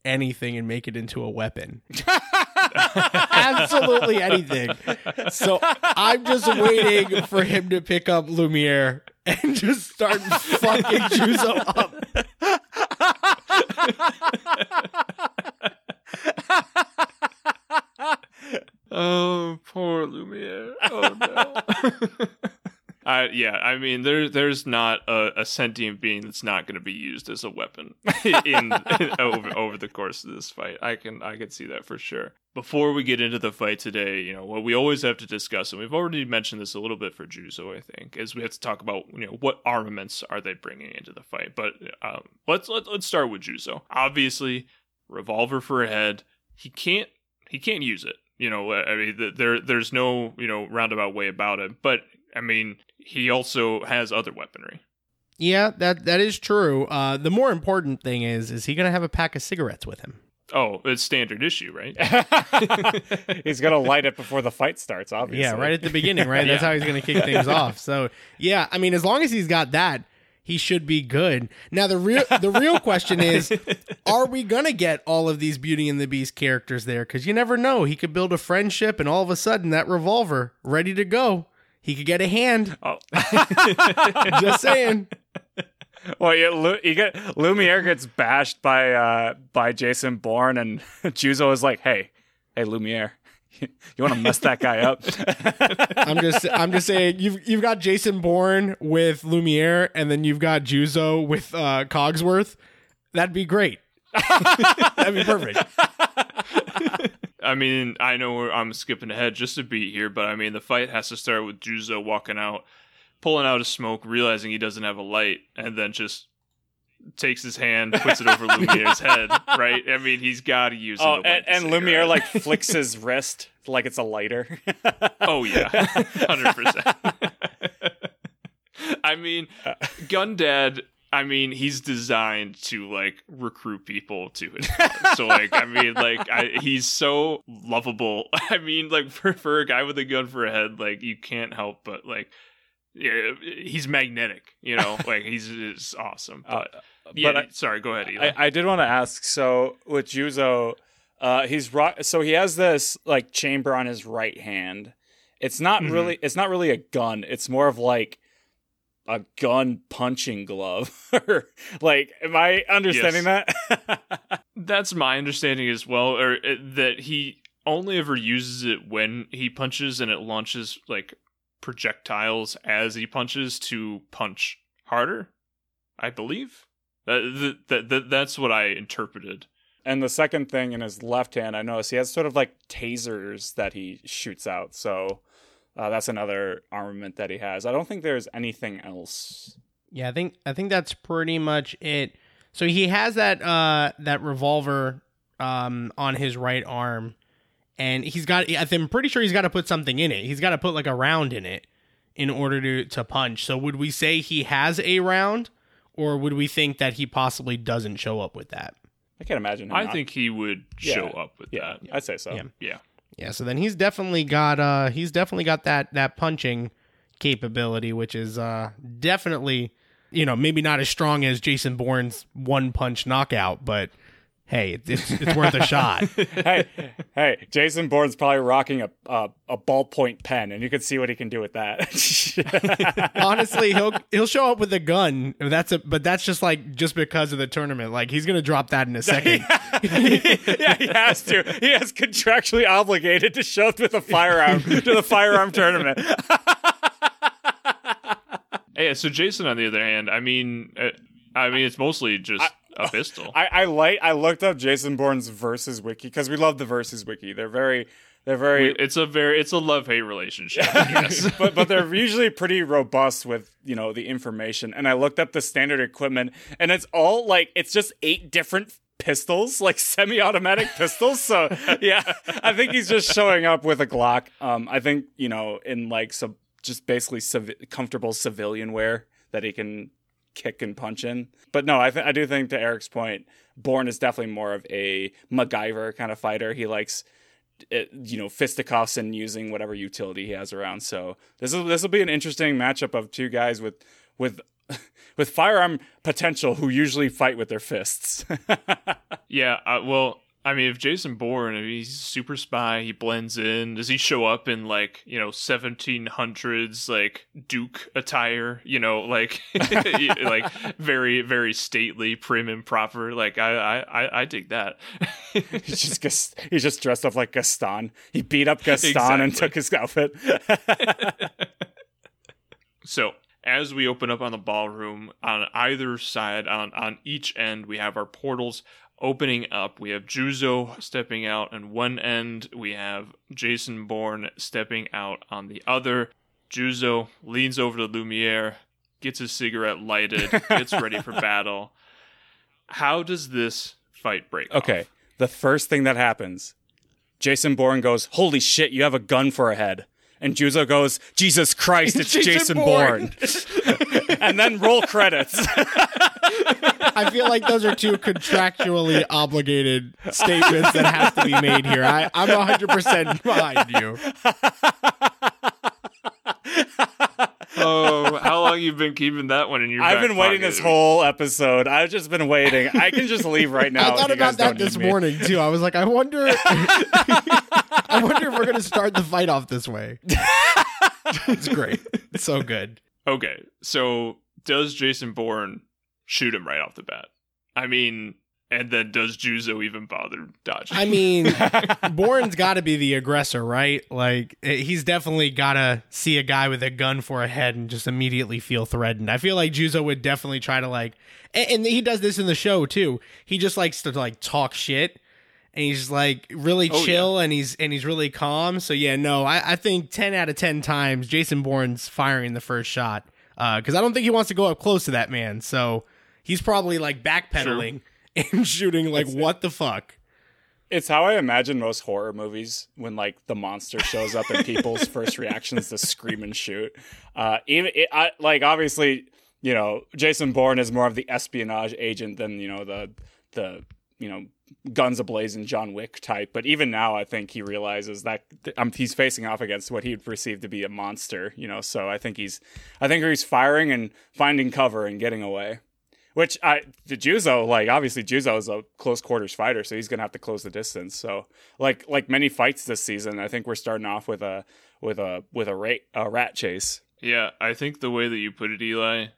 anything and make it into a weapon. Absolutely anything. So I'm just waiting for him to pick up Lumiere and just start fucking Juzo up. Oh, poor Lumiere. Oh no. I, yeah, I mean, there, there's not a, a sentient being that's not going to be used as a weapon in, over over the course of this fight. I can I can see that for sure. Before we get into the fight today, you know what we always have to discuss, and we've already mentioned this a little bit for Juzo, I think, is we have to talk about you know what armaments are they bringing into the fight. But um, let's let, let's start with Juzo. Obviously, revolver for a head. He can't he can't use it. You know, I mean, there there's no you know roundabout way about it. But I mean, he also has other weaponry. Yeah, that that is true. Uh, the more important thing is, is he going to have a pack of cigarettes with him? Oh, it's standard issue, right? he's gonna light it before the fight starts. Obviously, Yeah, right at the beginning, right? That's Yeah. how he's going to kick things off. So, yeah, I mean, as long as he's got that, he should be good. Now, the real the real question is, are we going to get all of these Beauty and the Beast characters there? Because you never know. He could build a friendship, and all of a sudden, that revolver ready to go. He could get a hand. Oh, Just saying. Well, you, you get Lumiere gets bashed by uh, by Jason Bourne, and Juzo is like, "Hey, hey, Lumiere, you want to mess that guy up?" I'm just I'm just saying you've you've got Jason Bourne with Lumiere, and then you've got Juzo with uh, Cogsworth. That'd be great. That'd be perfect. I mean, I know I'm skipping ahead just a beat here, but I mean, the fight has to start with Juzo walking out, pulling out his smoke, realizing he doesn't have a light, and then just takes his hand, puts it over Lumiere's head. Right? I mean, he's got oh, to use it. oh, and, and Lumiere like flicks his wrist like it's a lighter. Oh yeah, hundred percent. I mean, uh. Gun Gundad. I mean, he's designed to like recruit people to his club. so like, I mean, like, I, he's so lovable. I mean, like for for a guy with a gun for a head, like you can't help but like, yeah, he's magnetic. You know, like he's, he's awesome. But, yeah, but I- sorry, go ahead. Eli. I, I did want to ask. So with Juzo, uh, he's ro- so he has this like chamber on his right hand. It's not Mhm. really. It's not really a gun. It's more of like a gun punching glove. like, am I understanding that? That's my understanding as well, or uh, that he only ever uses it when he punches, and it launches like projectiles as he punches to punch harder. I believe that that, that that's what I interpreted. and the second thing in his left hand, I noticed he has sort of like tasers that he shoots out. So. Uh, that's another armament that he has. I don't think there's anything else. Yeah, I think I think that's pretty much it. So he has that uh that revolver um on his right arm and he's got I'm pretty sure he's got to put something in it. He's got to put like a round in it in order to to punch. So would we say he has a round or would we think that he possibly doesn't show up with that? I can't imagine. Him I not- think he would Yeah. show up with Yeah, that. I'd say so. Yeah. Yeah. Yeah, so then he's definitely got uh he's definitely got that that punching capability which is uh definitely you know, maybe not as strong as Jason Bourne's one punch knockout, but hey, it's it's worth a shot. hey, hey, Jason Bourne's probably rocking a, a a ballpoint pen, and you can see what he can do with that. Honestly, he'll he'll show up with a gun. That's a but that's just like just because of the tournament. Like he's gonna drop that in a second. yeah, he has to. He has contractually obligated to show up with a firearm to the firearm tournament. Yeah. So Jason, on the other hand, I mean, uh, I mean, it's mostly just a pistol. I, I like I looked up Jason Bourne's versus wiki because we love the versus wiki. They're very they're very it's a very it's a love hate relationship. yes. but but they're usually pretty robust with you know the information. And I looked up the standard equipment, and it's all like it's just eight different pistols, like semi-automatic pistols. So yeah, I think he's just showing up with a Glock. Um, I think you know in like some just basically civ- comfortable civilian wear that he can kick and punch in. But no, I th- I do think to Eric's point, Bourne is definitely more of a MacGyver kind of fighter. He likes it, you know fisticuffs and using whatever utility he has around. So this will this will be an interesting matchup of two guys with with with firearm potential who usually fight with their fists. yeah, uh, well, I mean, if Jason Bourne, if he's a super spy, he blends in. Does he show up in like you know seventeen hundreds like Duke attire? You know, like like very very stately, prim and proper. Like I I I dig that. he's just he's just dressed up like Gaston. He beat up Gaston exactly. and took his outfit. so as we open up on the ballroom on either side on on each end we have our portals opening up, we have Juzo stepping out on one end, we have Jason Bourne stepping out on the other. Juzo leans over to Lumiere, gets his cigarette lighted, gets ready for battle. How does this fight break? Okay. Off? The first thing that happens, Jason Bourne goes, Holy shit, you have a gun for a head. And Juzo goes, Jesus Christ, it's Jason, Jason Bourne. Bourne. and then roll credits. I feel like those are two contractually obligated statements that have to be made here. I, I'm 100% behind you. oh, how long you've been keeping that one in your? I've been waiting pocket? this whole episode. I've just been waiting. I can just leave right now. I thought about that this morning too. I was like, I wonder. I wonder if we're gonna start the fight off this way. it's great. It's so good. Okay, so does Jason Bourne shoot him right off the bat. I mean, and then does Juzo even bother dodging? I mean, Bourne's got to be the aggressor, right? Like eh, he's definitely got to see a guy with a gun for a head and just immediately feel threatened. I feel like Juzo would definitely try to like, and, and he does this in the show too. He just likes to like talk shit. And he's like really oh, chill yeah. and he's and he's really calm. So yeah, no, I, I think ten out of ten times Jason Bourne's firing the first shot. because uh, I don't think he wants to go up close to that man. So he's probably like backpedaling sure. and shooting like it's, what the fuck. It's how I imagine most horror movies when like the monster shows up and people's first reactions to scream and shoot. Uh, even it, I, like obviously, you know, Jason Bourne is more of the espionage agent than you know the the you know guns ablazing John Wick type. But even now, I think he realizes that um, he's facing off against what he'd perceive to be a monster. You know, so I think he's I think he's firing and finding cover and getting away. Which I the Juzo like obviously Juzo is a close quarters fighter, so he's gonna have to close the distance. So like like many fights this season, I think we're starting off with a with a with a rat a rat chase. Yeah, I think the way that you put it, Eli,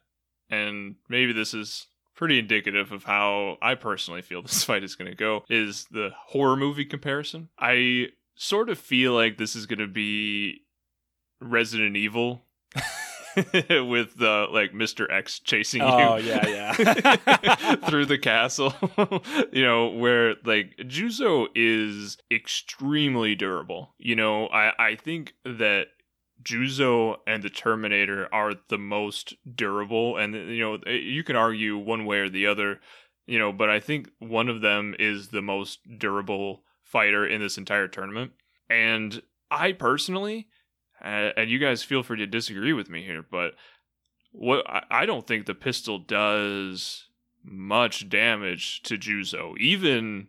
and maybe this is pretty indicative of how I personally feel this fight is going to go, is the horror movie comparison. I sort of feel like this is going to be Resident Evil with the like Mr. X chasing you. Oh yeah, yeah. through the castle. you know, where like Juzo is extremely durable. You know, I I think that Juzo and the Terminator are the most durable and you know, eh, you can argue one way or the other, you know, but I think one of them is the most durable fighter in this entire tournament. And I personally and you guys feel free to disagree with me here, but what I, I don't think the pistol does much damage to Juzo, even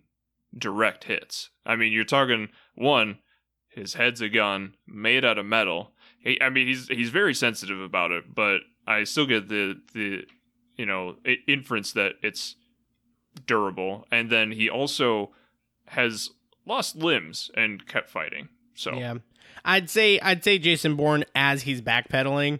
direct hits. I mean, you're talking one, his head's a gun made out of metal. He, I mean, he's he's very sensitive about it, but I still get the the you know inference that it's durable. And then he also has lost limbs and kept fighting. So yeah, I'd say I'd say Jason Bourne as he's backpedaling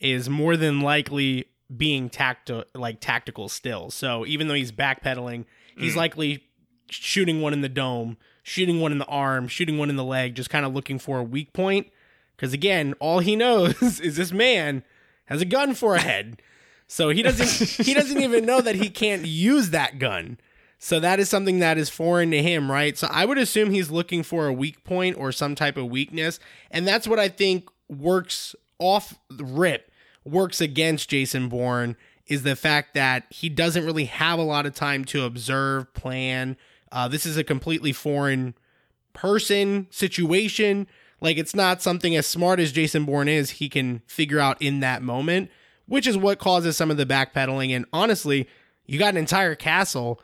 is more than likely being tacti- like tactical still. So even though he's backpedaling, he's mm. likely shooting one in the dome, shooting one in the arm, shooting one in the leg, just kind of looking for a weak point. Because again, all he knows is this man has a gun for a head. So he doesn't he doesn't even know that he can't use that gun. So that is something that is foreign to him, right? So I would assume he's looking for a weak point or some type of weakness, and that's what I think works off the rip works against Jason Bourne is the fact that he doesn't really have a lot of time to observe, plan. Uh, this is a completely foreign person situation. Like it's not something as smart as Jason Bourne is, he can figure out in that moment, which is what causes some of the backpedaling. And honestly, you got an entire castle.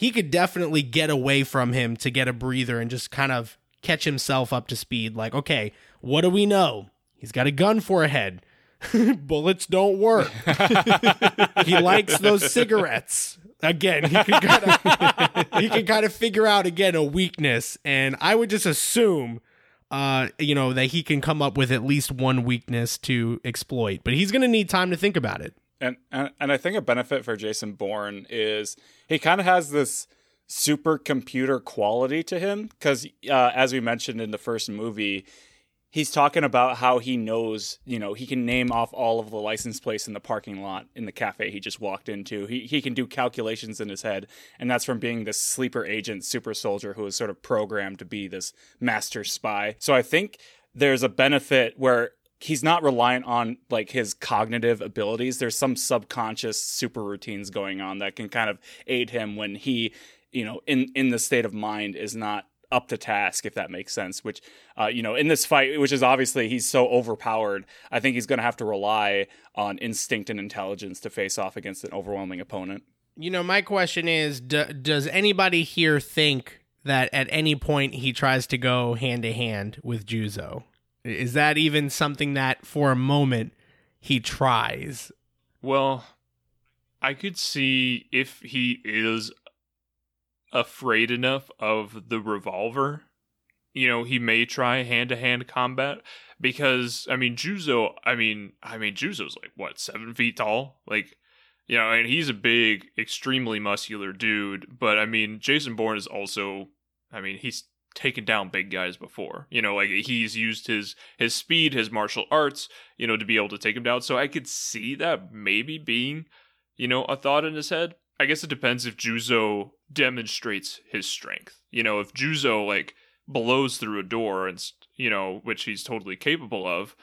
He could definitely get away from him to get a breather and just kind of catch himself up to speed. Like, okay, what do we know? He's got a gun for a head. Bullets don't work. he likes those cigarettes. Again, he can kind of he can kind of figure out again a weakness, and I would just assume, uh, you know, that he can come up with at least one weakness to exploit. But he's going to need time to think about it. And, and and I think a benefit for Jason Bourne is he kind of has this supercomputer quality to him because, uh, as we mentioned in the first movie, he's talking about how he knows, you know, he can name off all of the license plates in the parking lot in the cafe he just walked into. He he can do calculations in his head, and that's from being this sleeper agent, super soldier who is sort of programmed to be this master spy. So I think there's a benefit where he's not reliant on like his cognitive abilities. There's some subconscious super routines going on that can kind of aid him when he, you know, in in the state of mind is not up to task, if that makes sense. Which, uh, you know, in this fight, which is obviously he's so overpowered, I think he's going to have to rely on instinct and intelligence to face off against an overwhelming opponent. You know, my question is does anybody here think that at any point he tries to go hand to hand with Juzo? Is that even something that for a moment he tries? Well, I could see if he is afraid enough of the revolver, you know, he may try hand to hand combat because I mean Juzo, I mean, I mean Juzo's like what seven feet tall, like you know, and he's a big, extremely muscular dude. But I mean, Jason Bourne is also, I mean, he's taken down big guys before. You know, like he's used his his speed, his martial arts, you know, to be able to take him down. So I could see that maybe being, you know, a thought in his head. I guess it depends if Juzo demonstrates his strength. You know, if Juzo like blows through a door and you know, which he's totally capable of,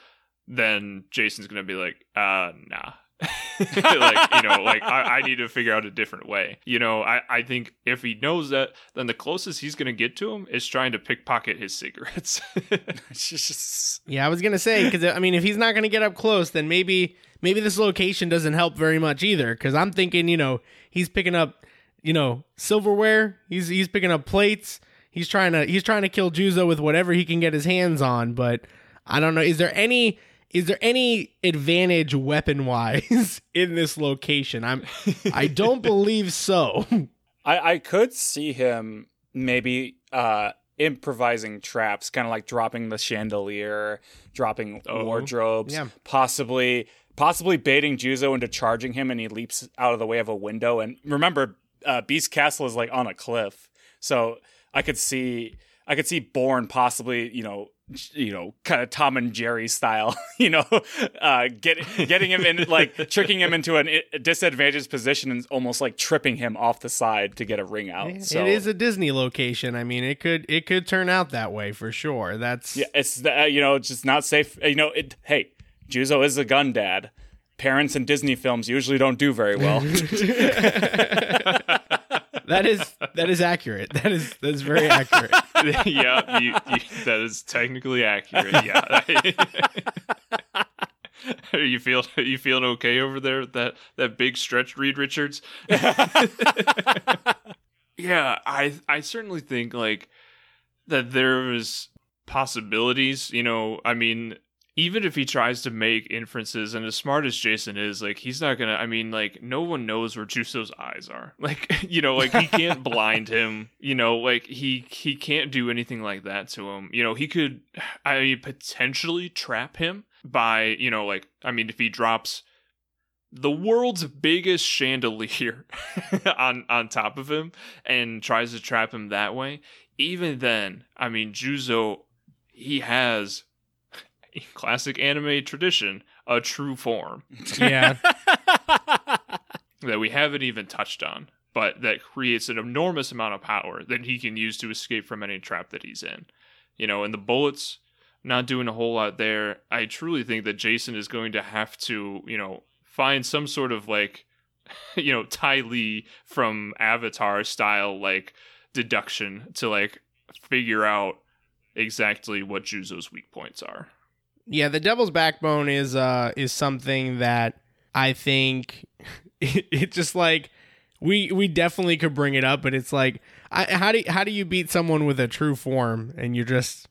then Jason's gonna be like, uh, nah. like you know like I, I, need to figure out a different way. You know I, I think if he knows that then the closest he's gonna get to him is trying to pickpocket his cigarettes. Yeah i was gonna say because i mean if he's not gonna get up close then maybe maybe this location doesn't help very much either because i'm thinking you know he's picking up you know silverware he's he's picking up plates he's trying to he's trying to kill juzo with whatever he can get his hands on but i don't know is there any is there any advantage weapon wise in this location? I'm I don't believe so. I, I could see him maybe uh improvising traps, kind of like dropping the chandelier, dropping Oh. wardrobes, Yeah. possibly possibly baiting Juzo into charging him and he leaps out of the way of a window. And remember, uh, Beast Castle is like on a cliff. So I could see I could see Bourne possibly, you know, you know, kind of Tom and Jerry style, you know, uh, get, getting him in, like tricking him into an i- disadvantaged position and almost like tripping him off the side to get a ring out. so, It is a Disney location. I mean, it could it could turn out that way for sure. That's yeah, it's uh, you know, it's just not safe. You know, it. Hey, Juzo is a gun dad. Parents in Disney films usually don't do very well. that is that is accurate. That is that is very accurate. yeah, you, you, that is technically accurate. Yeah. Are you feel are you feeling okay over there? That that big stretch, Reed Richards. yeah, I I certainly think like that there is possibilities. You know, I mean, even if he tries to make inferences, and as smart as Jason is, like he's not gonna. I mean, like no one knows where Juzo's eyes are. Like you know, like he can't blind him. You know, like he he can't do anything like that to him. You know, he could, I mean, potentially trap him by you know, like I mean, if he drops the world's biggest chandelier on on top of him and tries to trap him that way. Even then, I mean, Juzo, he has classic anime tradition, a true form. Yeah. that we haven't even touched on, but that creates an enormous amount of power that he can use to escape from any trap that he's in. You know, and the bullets not doing a whole lot there. I truly think that Jason is going to have to, you know, find some sort of like, you know, Ty Lee from Avatar style like deduction to like figure out exactly what Juzo's weak points are. Yeah, the Devil's Backbone is uh is something that I think it, it just like we we definitely could bring it up, but it's like I, how do how do you beat someone with a true form and you're just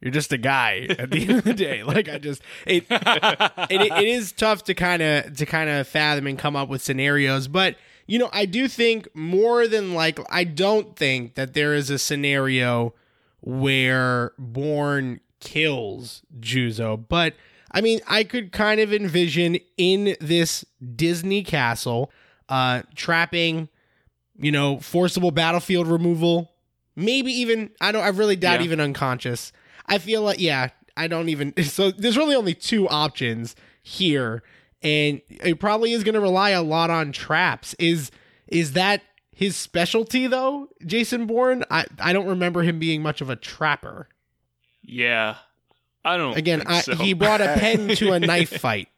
you're just a guy at the end of the day. Like I just it it, it is tough to kind of to kind of fathom and come up with scenarios, but you know I do think more than like I don't think that there is a scenario where Bourne kills Juzo, but I mean, I could kind of envision in this Disney castle, uh, trapping, you know, forcible battlefield removal, maybe even I don't. I really doubt Yeah. even unconscious. I feel like yeah, I don't even. So there's really only two options here, and it probably is going to rely a lot on traps. Is is that his specialty though, Jason Bourne? I I don't remember him being much of a trapper. Yeah. I don't Again, think I, so. he brought a pen to a knife fight.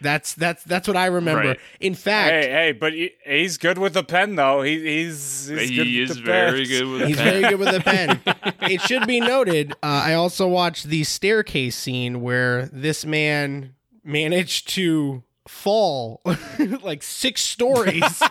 That's that's that's what I remember. Right. In fact, hey, hey, but he, he's good with a pen though. He, he's he's he with is the very pens. good with a he's pen. very good with a pen. it should be noted. Uh, I also watched the staircase scene where this man managed to fall like six stories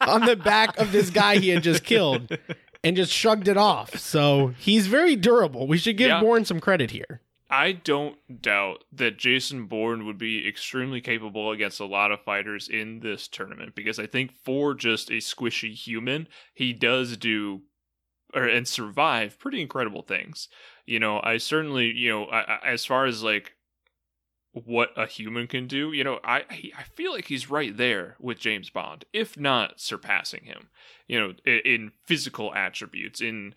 on the back of this guy he had just killed, and just shrugged it off. So he's very durable. We should give Yeah. Bourne some credit here. I don't doubt that Jason Bourne would be extremely capable against a lot of fighters in this tournament because I think for just a squishy human, he does do or and survive pretty incredible things. You know, I certainly, you know, I, I, as far as like what a human can do, you know, I I feel like he's right there with James Bond, if not surpassing him. You know, in, in physical attributes, in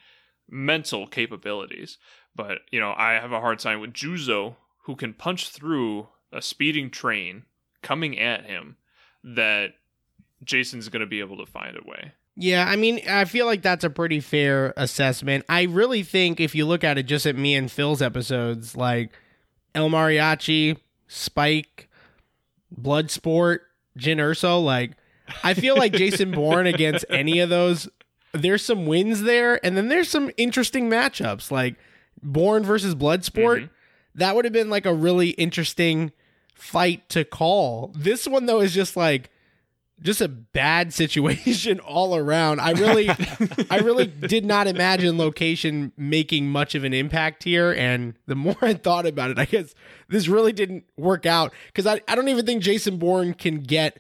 mental capabilities. But, you know, I have a hard time with Juzo, who can punch through a speeding train coming at him, that Jason's going to be able to find a way. Yeah, I mean, I feel like that's a pretty fair assessment. I really think if you look at it just at me and Phil's episodes, like El Mariachi, Spike, Bloodsport, Jin Urso, like I feel like Jason Bourne against any of those, there's some wins there, and then there's some interesting matchups, like Bourne versus Bloodsport. Mhm. That would have been like a really interesting fight to call. This one though is just like just a bad situation all around. I really I really did not imagine location making much of an impact here and the more I thought about it, I guess this really didn't work out cuz I I don't even think Jason Bourne can get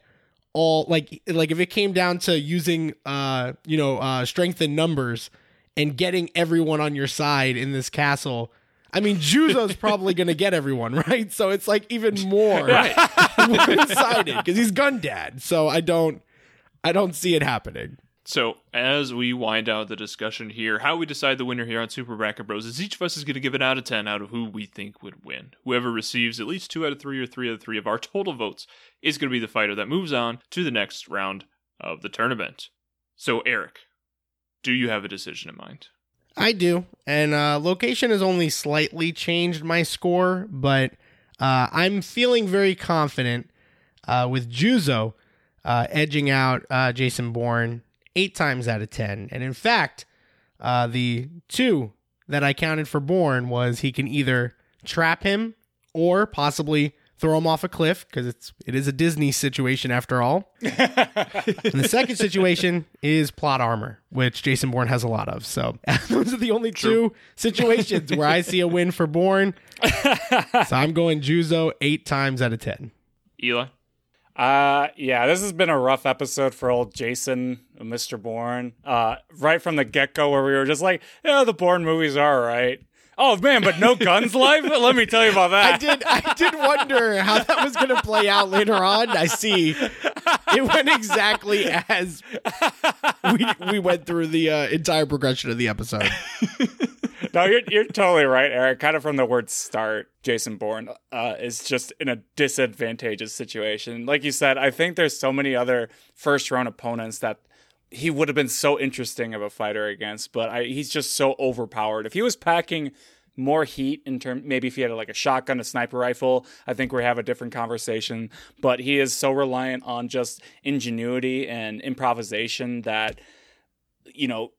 all like like if it came down to using uh you know uh strength in numbers and getting everyone on your side in this castle I mean, Juzo's probably going to get everyone, right? So it's like even more one-sided because he's gun dad. So I don't, I don't see it happening. So, as we wind out the discussion here, how we decide the winner here on Super Bracket Bros is each of us is going to give it out of 10 out of who we think would win. Whoever receives at least 2 out of 3 or 3 out of 3 of our total votes is going to be the fighter that moves on to the next round of the tournament. So, Eric, do you have a decision in mind? I do, and uh, location has only slightly changed my score, but uh, I'm feeling very confident uh, with Juzo uh, edging out uh, Jason Bourne eight times out of ten. And in fact, uh, the two that I counted for Bourne was he can either trap him or possibly throw him off a cliff because it's it is a Disney situation after all. and the second situation is plot armor, which Jason Bourne has a lot of. So those are the only two situations where I see a win for Bourne. so I'm going Juzo eight times out of ten. Eli? Uh, yeah, this has been a rough episode for old Jason, Mr. Bourne. Uh, right from the get go, where we were just like, yeah, the Bourne movies are all right. Oh man, but no guns life. Let me tell you about that. I did I did wonder how that was going to play out later on. I see it went exactly as we we went through the uh, entire progression of the episode. no, you're you're totally right, Eric. Kind of from the word start, Jason Bourne uh, is just in a disadvantageous situation. Like you said, I think there's so many other first round opponents that he would have been so interesting of a fighter against, but I, he's just so overpowered. If he was packing more heat in term maybe if he had like a shotgun a sniper rifle i think we have a different conversation. But he is so reliant on just ingenuity and improvisation that you know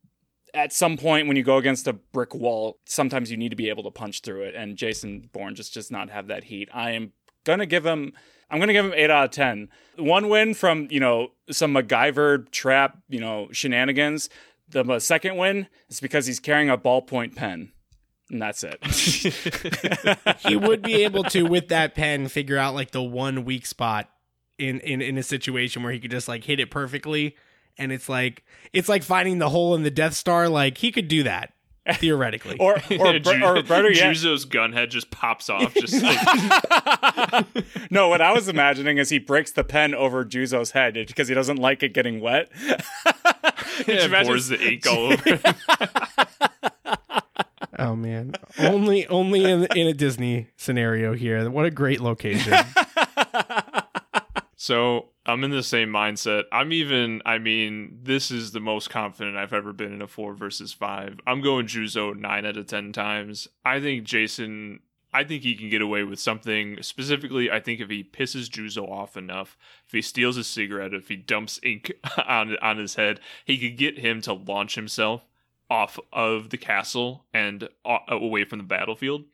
at some point when you go against a brick wall sometimes you need to be able to punch through it. And jason bourne just does not have that heat. I am gonna give him i'm gonna give him 8 out of 10 one win from you know some macgyver trap you know shenanigans. The second win is because he's carrying a ballpoint pen and that's it. he would be able to with that pen figure out like the one weak spot in in in a situation where he could just like hit it perfectly. And it's like it's like finding the hole in the death star. Like he could do that theoretically. Or or, Ju- or better yet Juzo's gun head just pops off. Just like, no what i was imagining is he breaks the pen over juzo's head because he doesn't like it getting wet. Yeah, imagine- pours the ink all over. oh man. Only only in in a disney scenario here. What a great location. So I'm in the same mindset. I'm even. I mean, this is the most confident I've ever been in a four versus five. I'm going Juzo nine out of ten times. I think Jason. I think he can get away with something. Specifically, I think if he pisses Juzo off enough, if he steals a cigarette, if he dumps ink on on his head, he could get him to launch himself off of the castle and uh, away from the battlefield.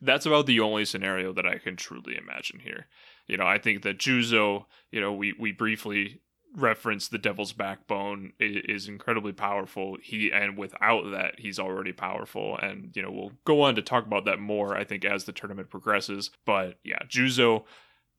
That's about the only scenario that I can truly imagine here. You know, I think that Juzo, you know, we we briefly referenced the Devil's Backbone i- is incredibly powerful. He and without that, he's already powerful. And you know, we'll go on to talk about that more. I think as the tournament progresses. But yeah, Juzo,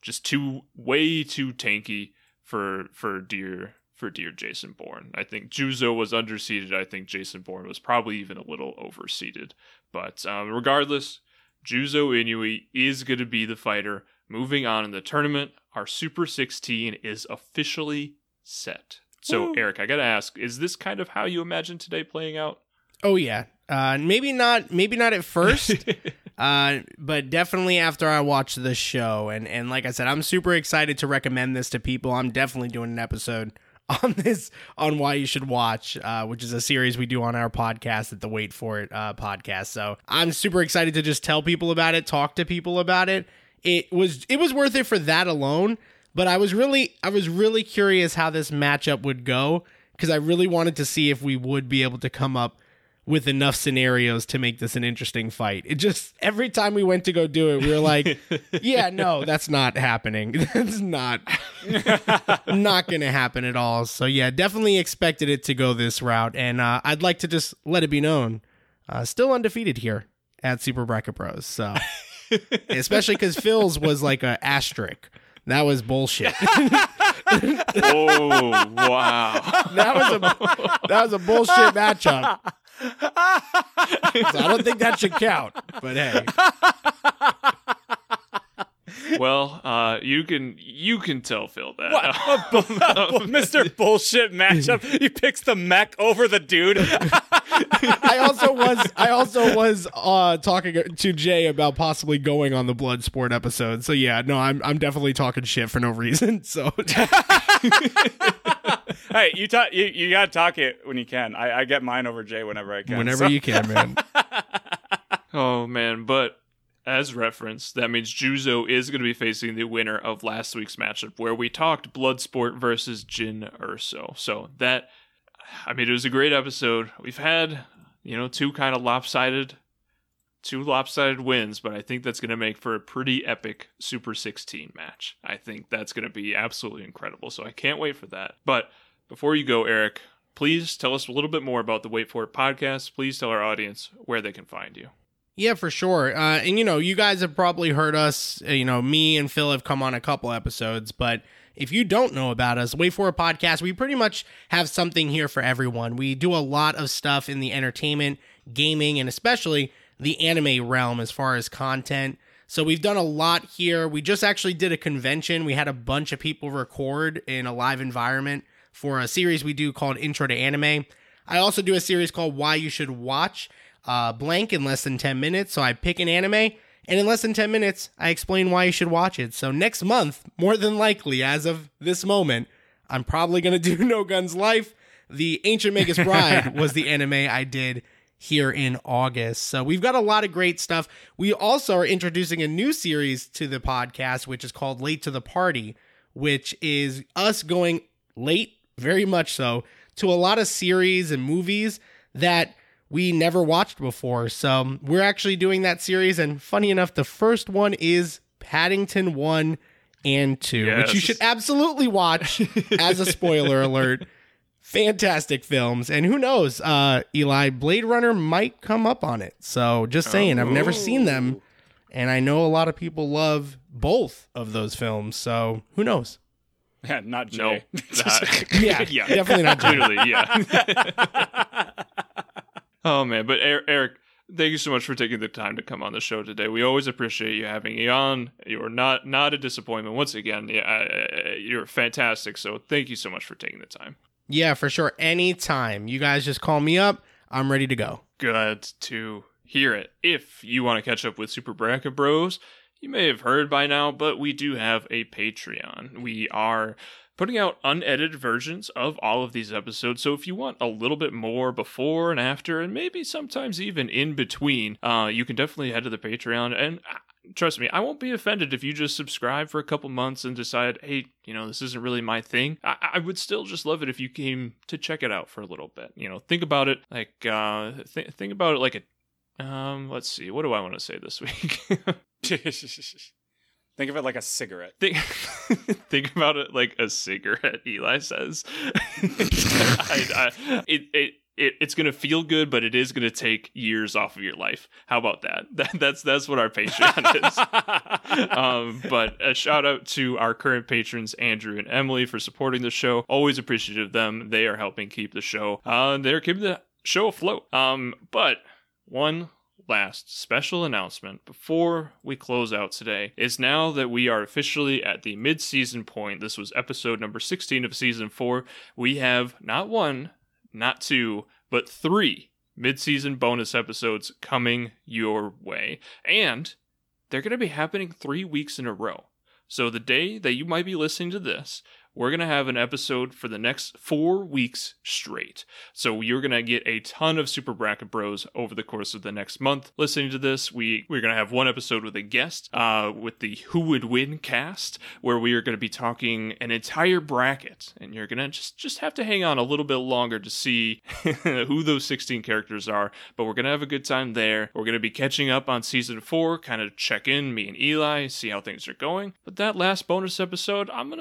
just too way too tanky for for dear for dear Jason Bourne. I think Juzo was underseeded. I think Jason Bourne was probably even a little overseeded. But um, regardless, Juzo Inui is going to be the fighter. Moving on in the tournament, our Super 16 is officially set. So, Woo. Eric, I got to ask, is this kind of how you imagine today playing out? oh yeah uh maybe not maybe not at first uh but definitely after i watch the show and and like i said i'm super excited to recommend this to people i'm definitely doing an episode on this on why you should watch uh which is a series we do on our podcast at the wait for it uh podcast so i'm super excited to just tell people about it talk to people about it it was it was worth it for that alone but i was really i was really curious how this matchup would go because i really wanted to see if we would be able to come up with enough scenarios to make this an interesting fight. It just every time we went to go do it, we were like, "Yeah, no, that's not happening. That's not not going to happen at all." So yeah, definitely expected it to go this route, and uh, I'd like to just let it be known, uh, still undefeated here at Super Bracket Bros. So especially because Phil's was like a asterisk. That was bullshit. oh, wow. that was a that was a bullshit matchup. So I don't think that should count. But hey, Well, uh, you can you can tell Phil that. What? Mr. Bullshit matchup. He picks the mech over the dude. I also was I also was uh, talking to Jay about possibly going on the Bloodsport episode. So yeah, no, I'm I'm definitely talking shit for no reason. So hey, you talk. You, you gotta talk it when you can. I, I get mine over Jay whenever I can. whenever so- you can, man. Oh man, but as referenced, that means Juzo is going to be facing the winner of last week's matchup where we talked Bloodsport versus Jin Urso. So that I mean it was a great episode. We've had, you know, two kind of lopsided two lopsided wins, but I think that's going to make for a pretty epic Super 16 match. I think that's going to be absolutely incredible. So I can't wait for that. But before you go, Eric, please tell us a little bit more about the Wait For It podcast. Please tell our audience where they can find you. Yeah, for sure. Uh, and you know, you guys have probably heard us. uh, You know, me and Phil have come on a couple episodes, but if you don't know about us, Wait for It podcast. We pretty much have something here for everyone. We do a lot of stuff in the entertainment, gaming, and especially the anime realm as far as content. So we've done a lot here. We just actually did a convention. We had a bunch of people record in a live environment for a series we do called Intro to Anime. I also do a series called Why You Should Watch. Uh, blank in less than 10 minutes. So I pick an anime, and in less than 10 minutes, I explain why you should watch it. So next month, more than likely, as of this moment, I'm probably going to do No Guns Life. The Ancient Magus Bride was the anime I did here in August. So we've got a lot of great stuff. We also are introducing a new series to the podcast, which is called Late to the Party, which is us going late, very much so, to a lot of series and movies that we never watched before. So we're actually doing that series. And funny enough, the first one is Paddington 1 and 2, which you should absolutely watch as a spoiler alert. Fantastic films. And who knows, uh, Eli, Blade Runner might come up on it. So just saying, I've never seen them. And I know a lot of people love both of those films. So who knows? Yeah, not No. Jay. Uh, Yeah, yeah. definitely not Jay. Clearly, yeah. Oh man, but Er- Eric, thank you so much for taking the time to come on the show today. We always appreciate you having you on. You're not not a disappointment once again. Yeah, you're fantastic. So thank you so much for taking the time. Yeah, for sure. Anytime. You guys just call me up. I'm ready to go. Good to hear it. If you want to catch up with Super Bracket Bros, you may have heard by now, but we do have a Patreon. We are putting out unedited versions of all of these episodes. So if you want a little bit more before and after, and maybe sometimes even in between, uh, you can definitely head to the Patreon. And uh, trust me, I won't be offended if you just subscribe for a couple months and decide, hey, you know, this isn't really my thing. I, I would still just love it if you came to check it out for a little bit. You know, think about it like, uh, th- think about it like a um, let's see. What do I want to say this week? Think of it like a cigarette. think, think about it like a cigarette. Eli says, I, I, it, it, it, it's gonna feel good, but it is gonna take years off of your life. How about that? that that's that's what our Patreon is. um, but a shout out to our current patrons, Andrew and Emily, for supporting the show. Always appreciative of them. They are helping keep the show. Uh, they're keeping the show afloat. Um, but one last special announcement before we close out today is now that we are officially at the mid-season point. This was episode number 16 of season 4. We have not one, not two, but 3 mid-season bonus episodes coming your way. And they're going to be happening 3 weeks in a row. So the day that you might be listening to this, we're going to have an episode for the next four weeks straight. So you're going to get a ton of Super Bracket Bros over the course of the next month. Listening to this, we, we're going to have one episode with a guest, uh, with the Who Would Win cast, where we are going to be talking an entire bracket. And you're going to just, just have to hang on a little bit longer to see who those 16 characters are. But we're going to have a good time there. We're going to be catching up on season four, kind of check in, me and Eli, see how things are going. But that last bonus episode, I'm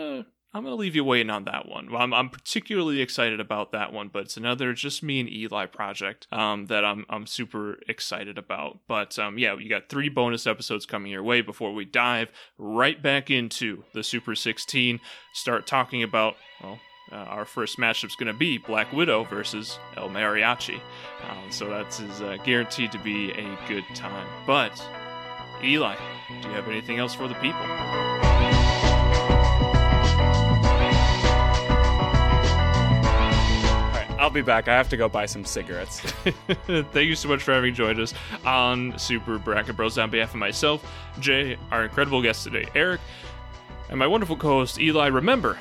going to I'm leave you waiting on that one. I'm, I'm particularly excited about that one, but it's another just me and Eli project um, that I'm I'm super excited about. But um, yeah, you got three bonus episodes coming your way before we dive right back into the Super 16. Start talking about well. Uh, our first matchup's going to be Black Widow versus El Mariachi. Um, so that's is uh, guaranteed to be a good time. But, Eli, do you have anything else for the people? Be back. I have to go buy some cigarettes. Thank you so much for having joined us on Super Bracket Bros. On behalf of myself, Jay, our incredible guest today, Eric, and my wonderful co host, Eli. Remember,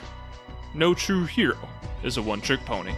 no true hero is a one trick pony.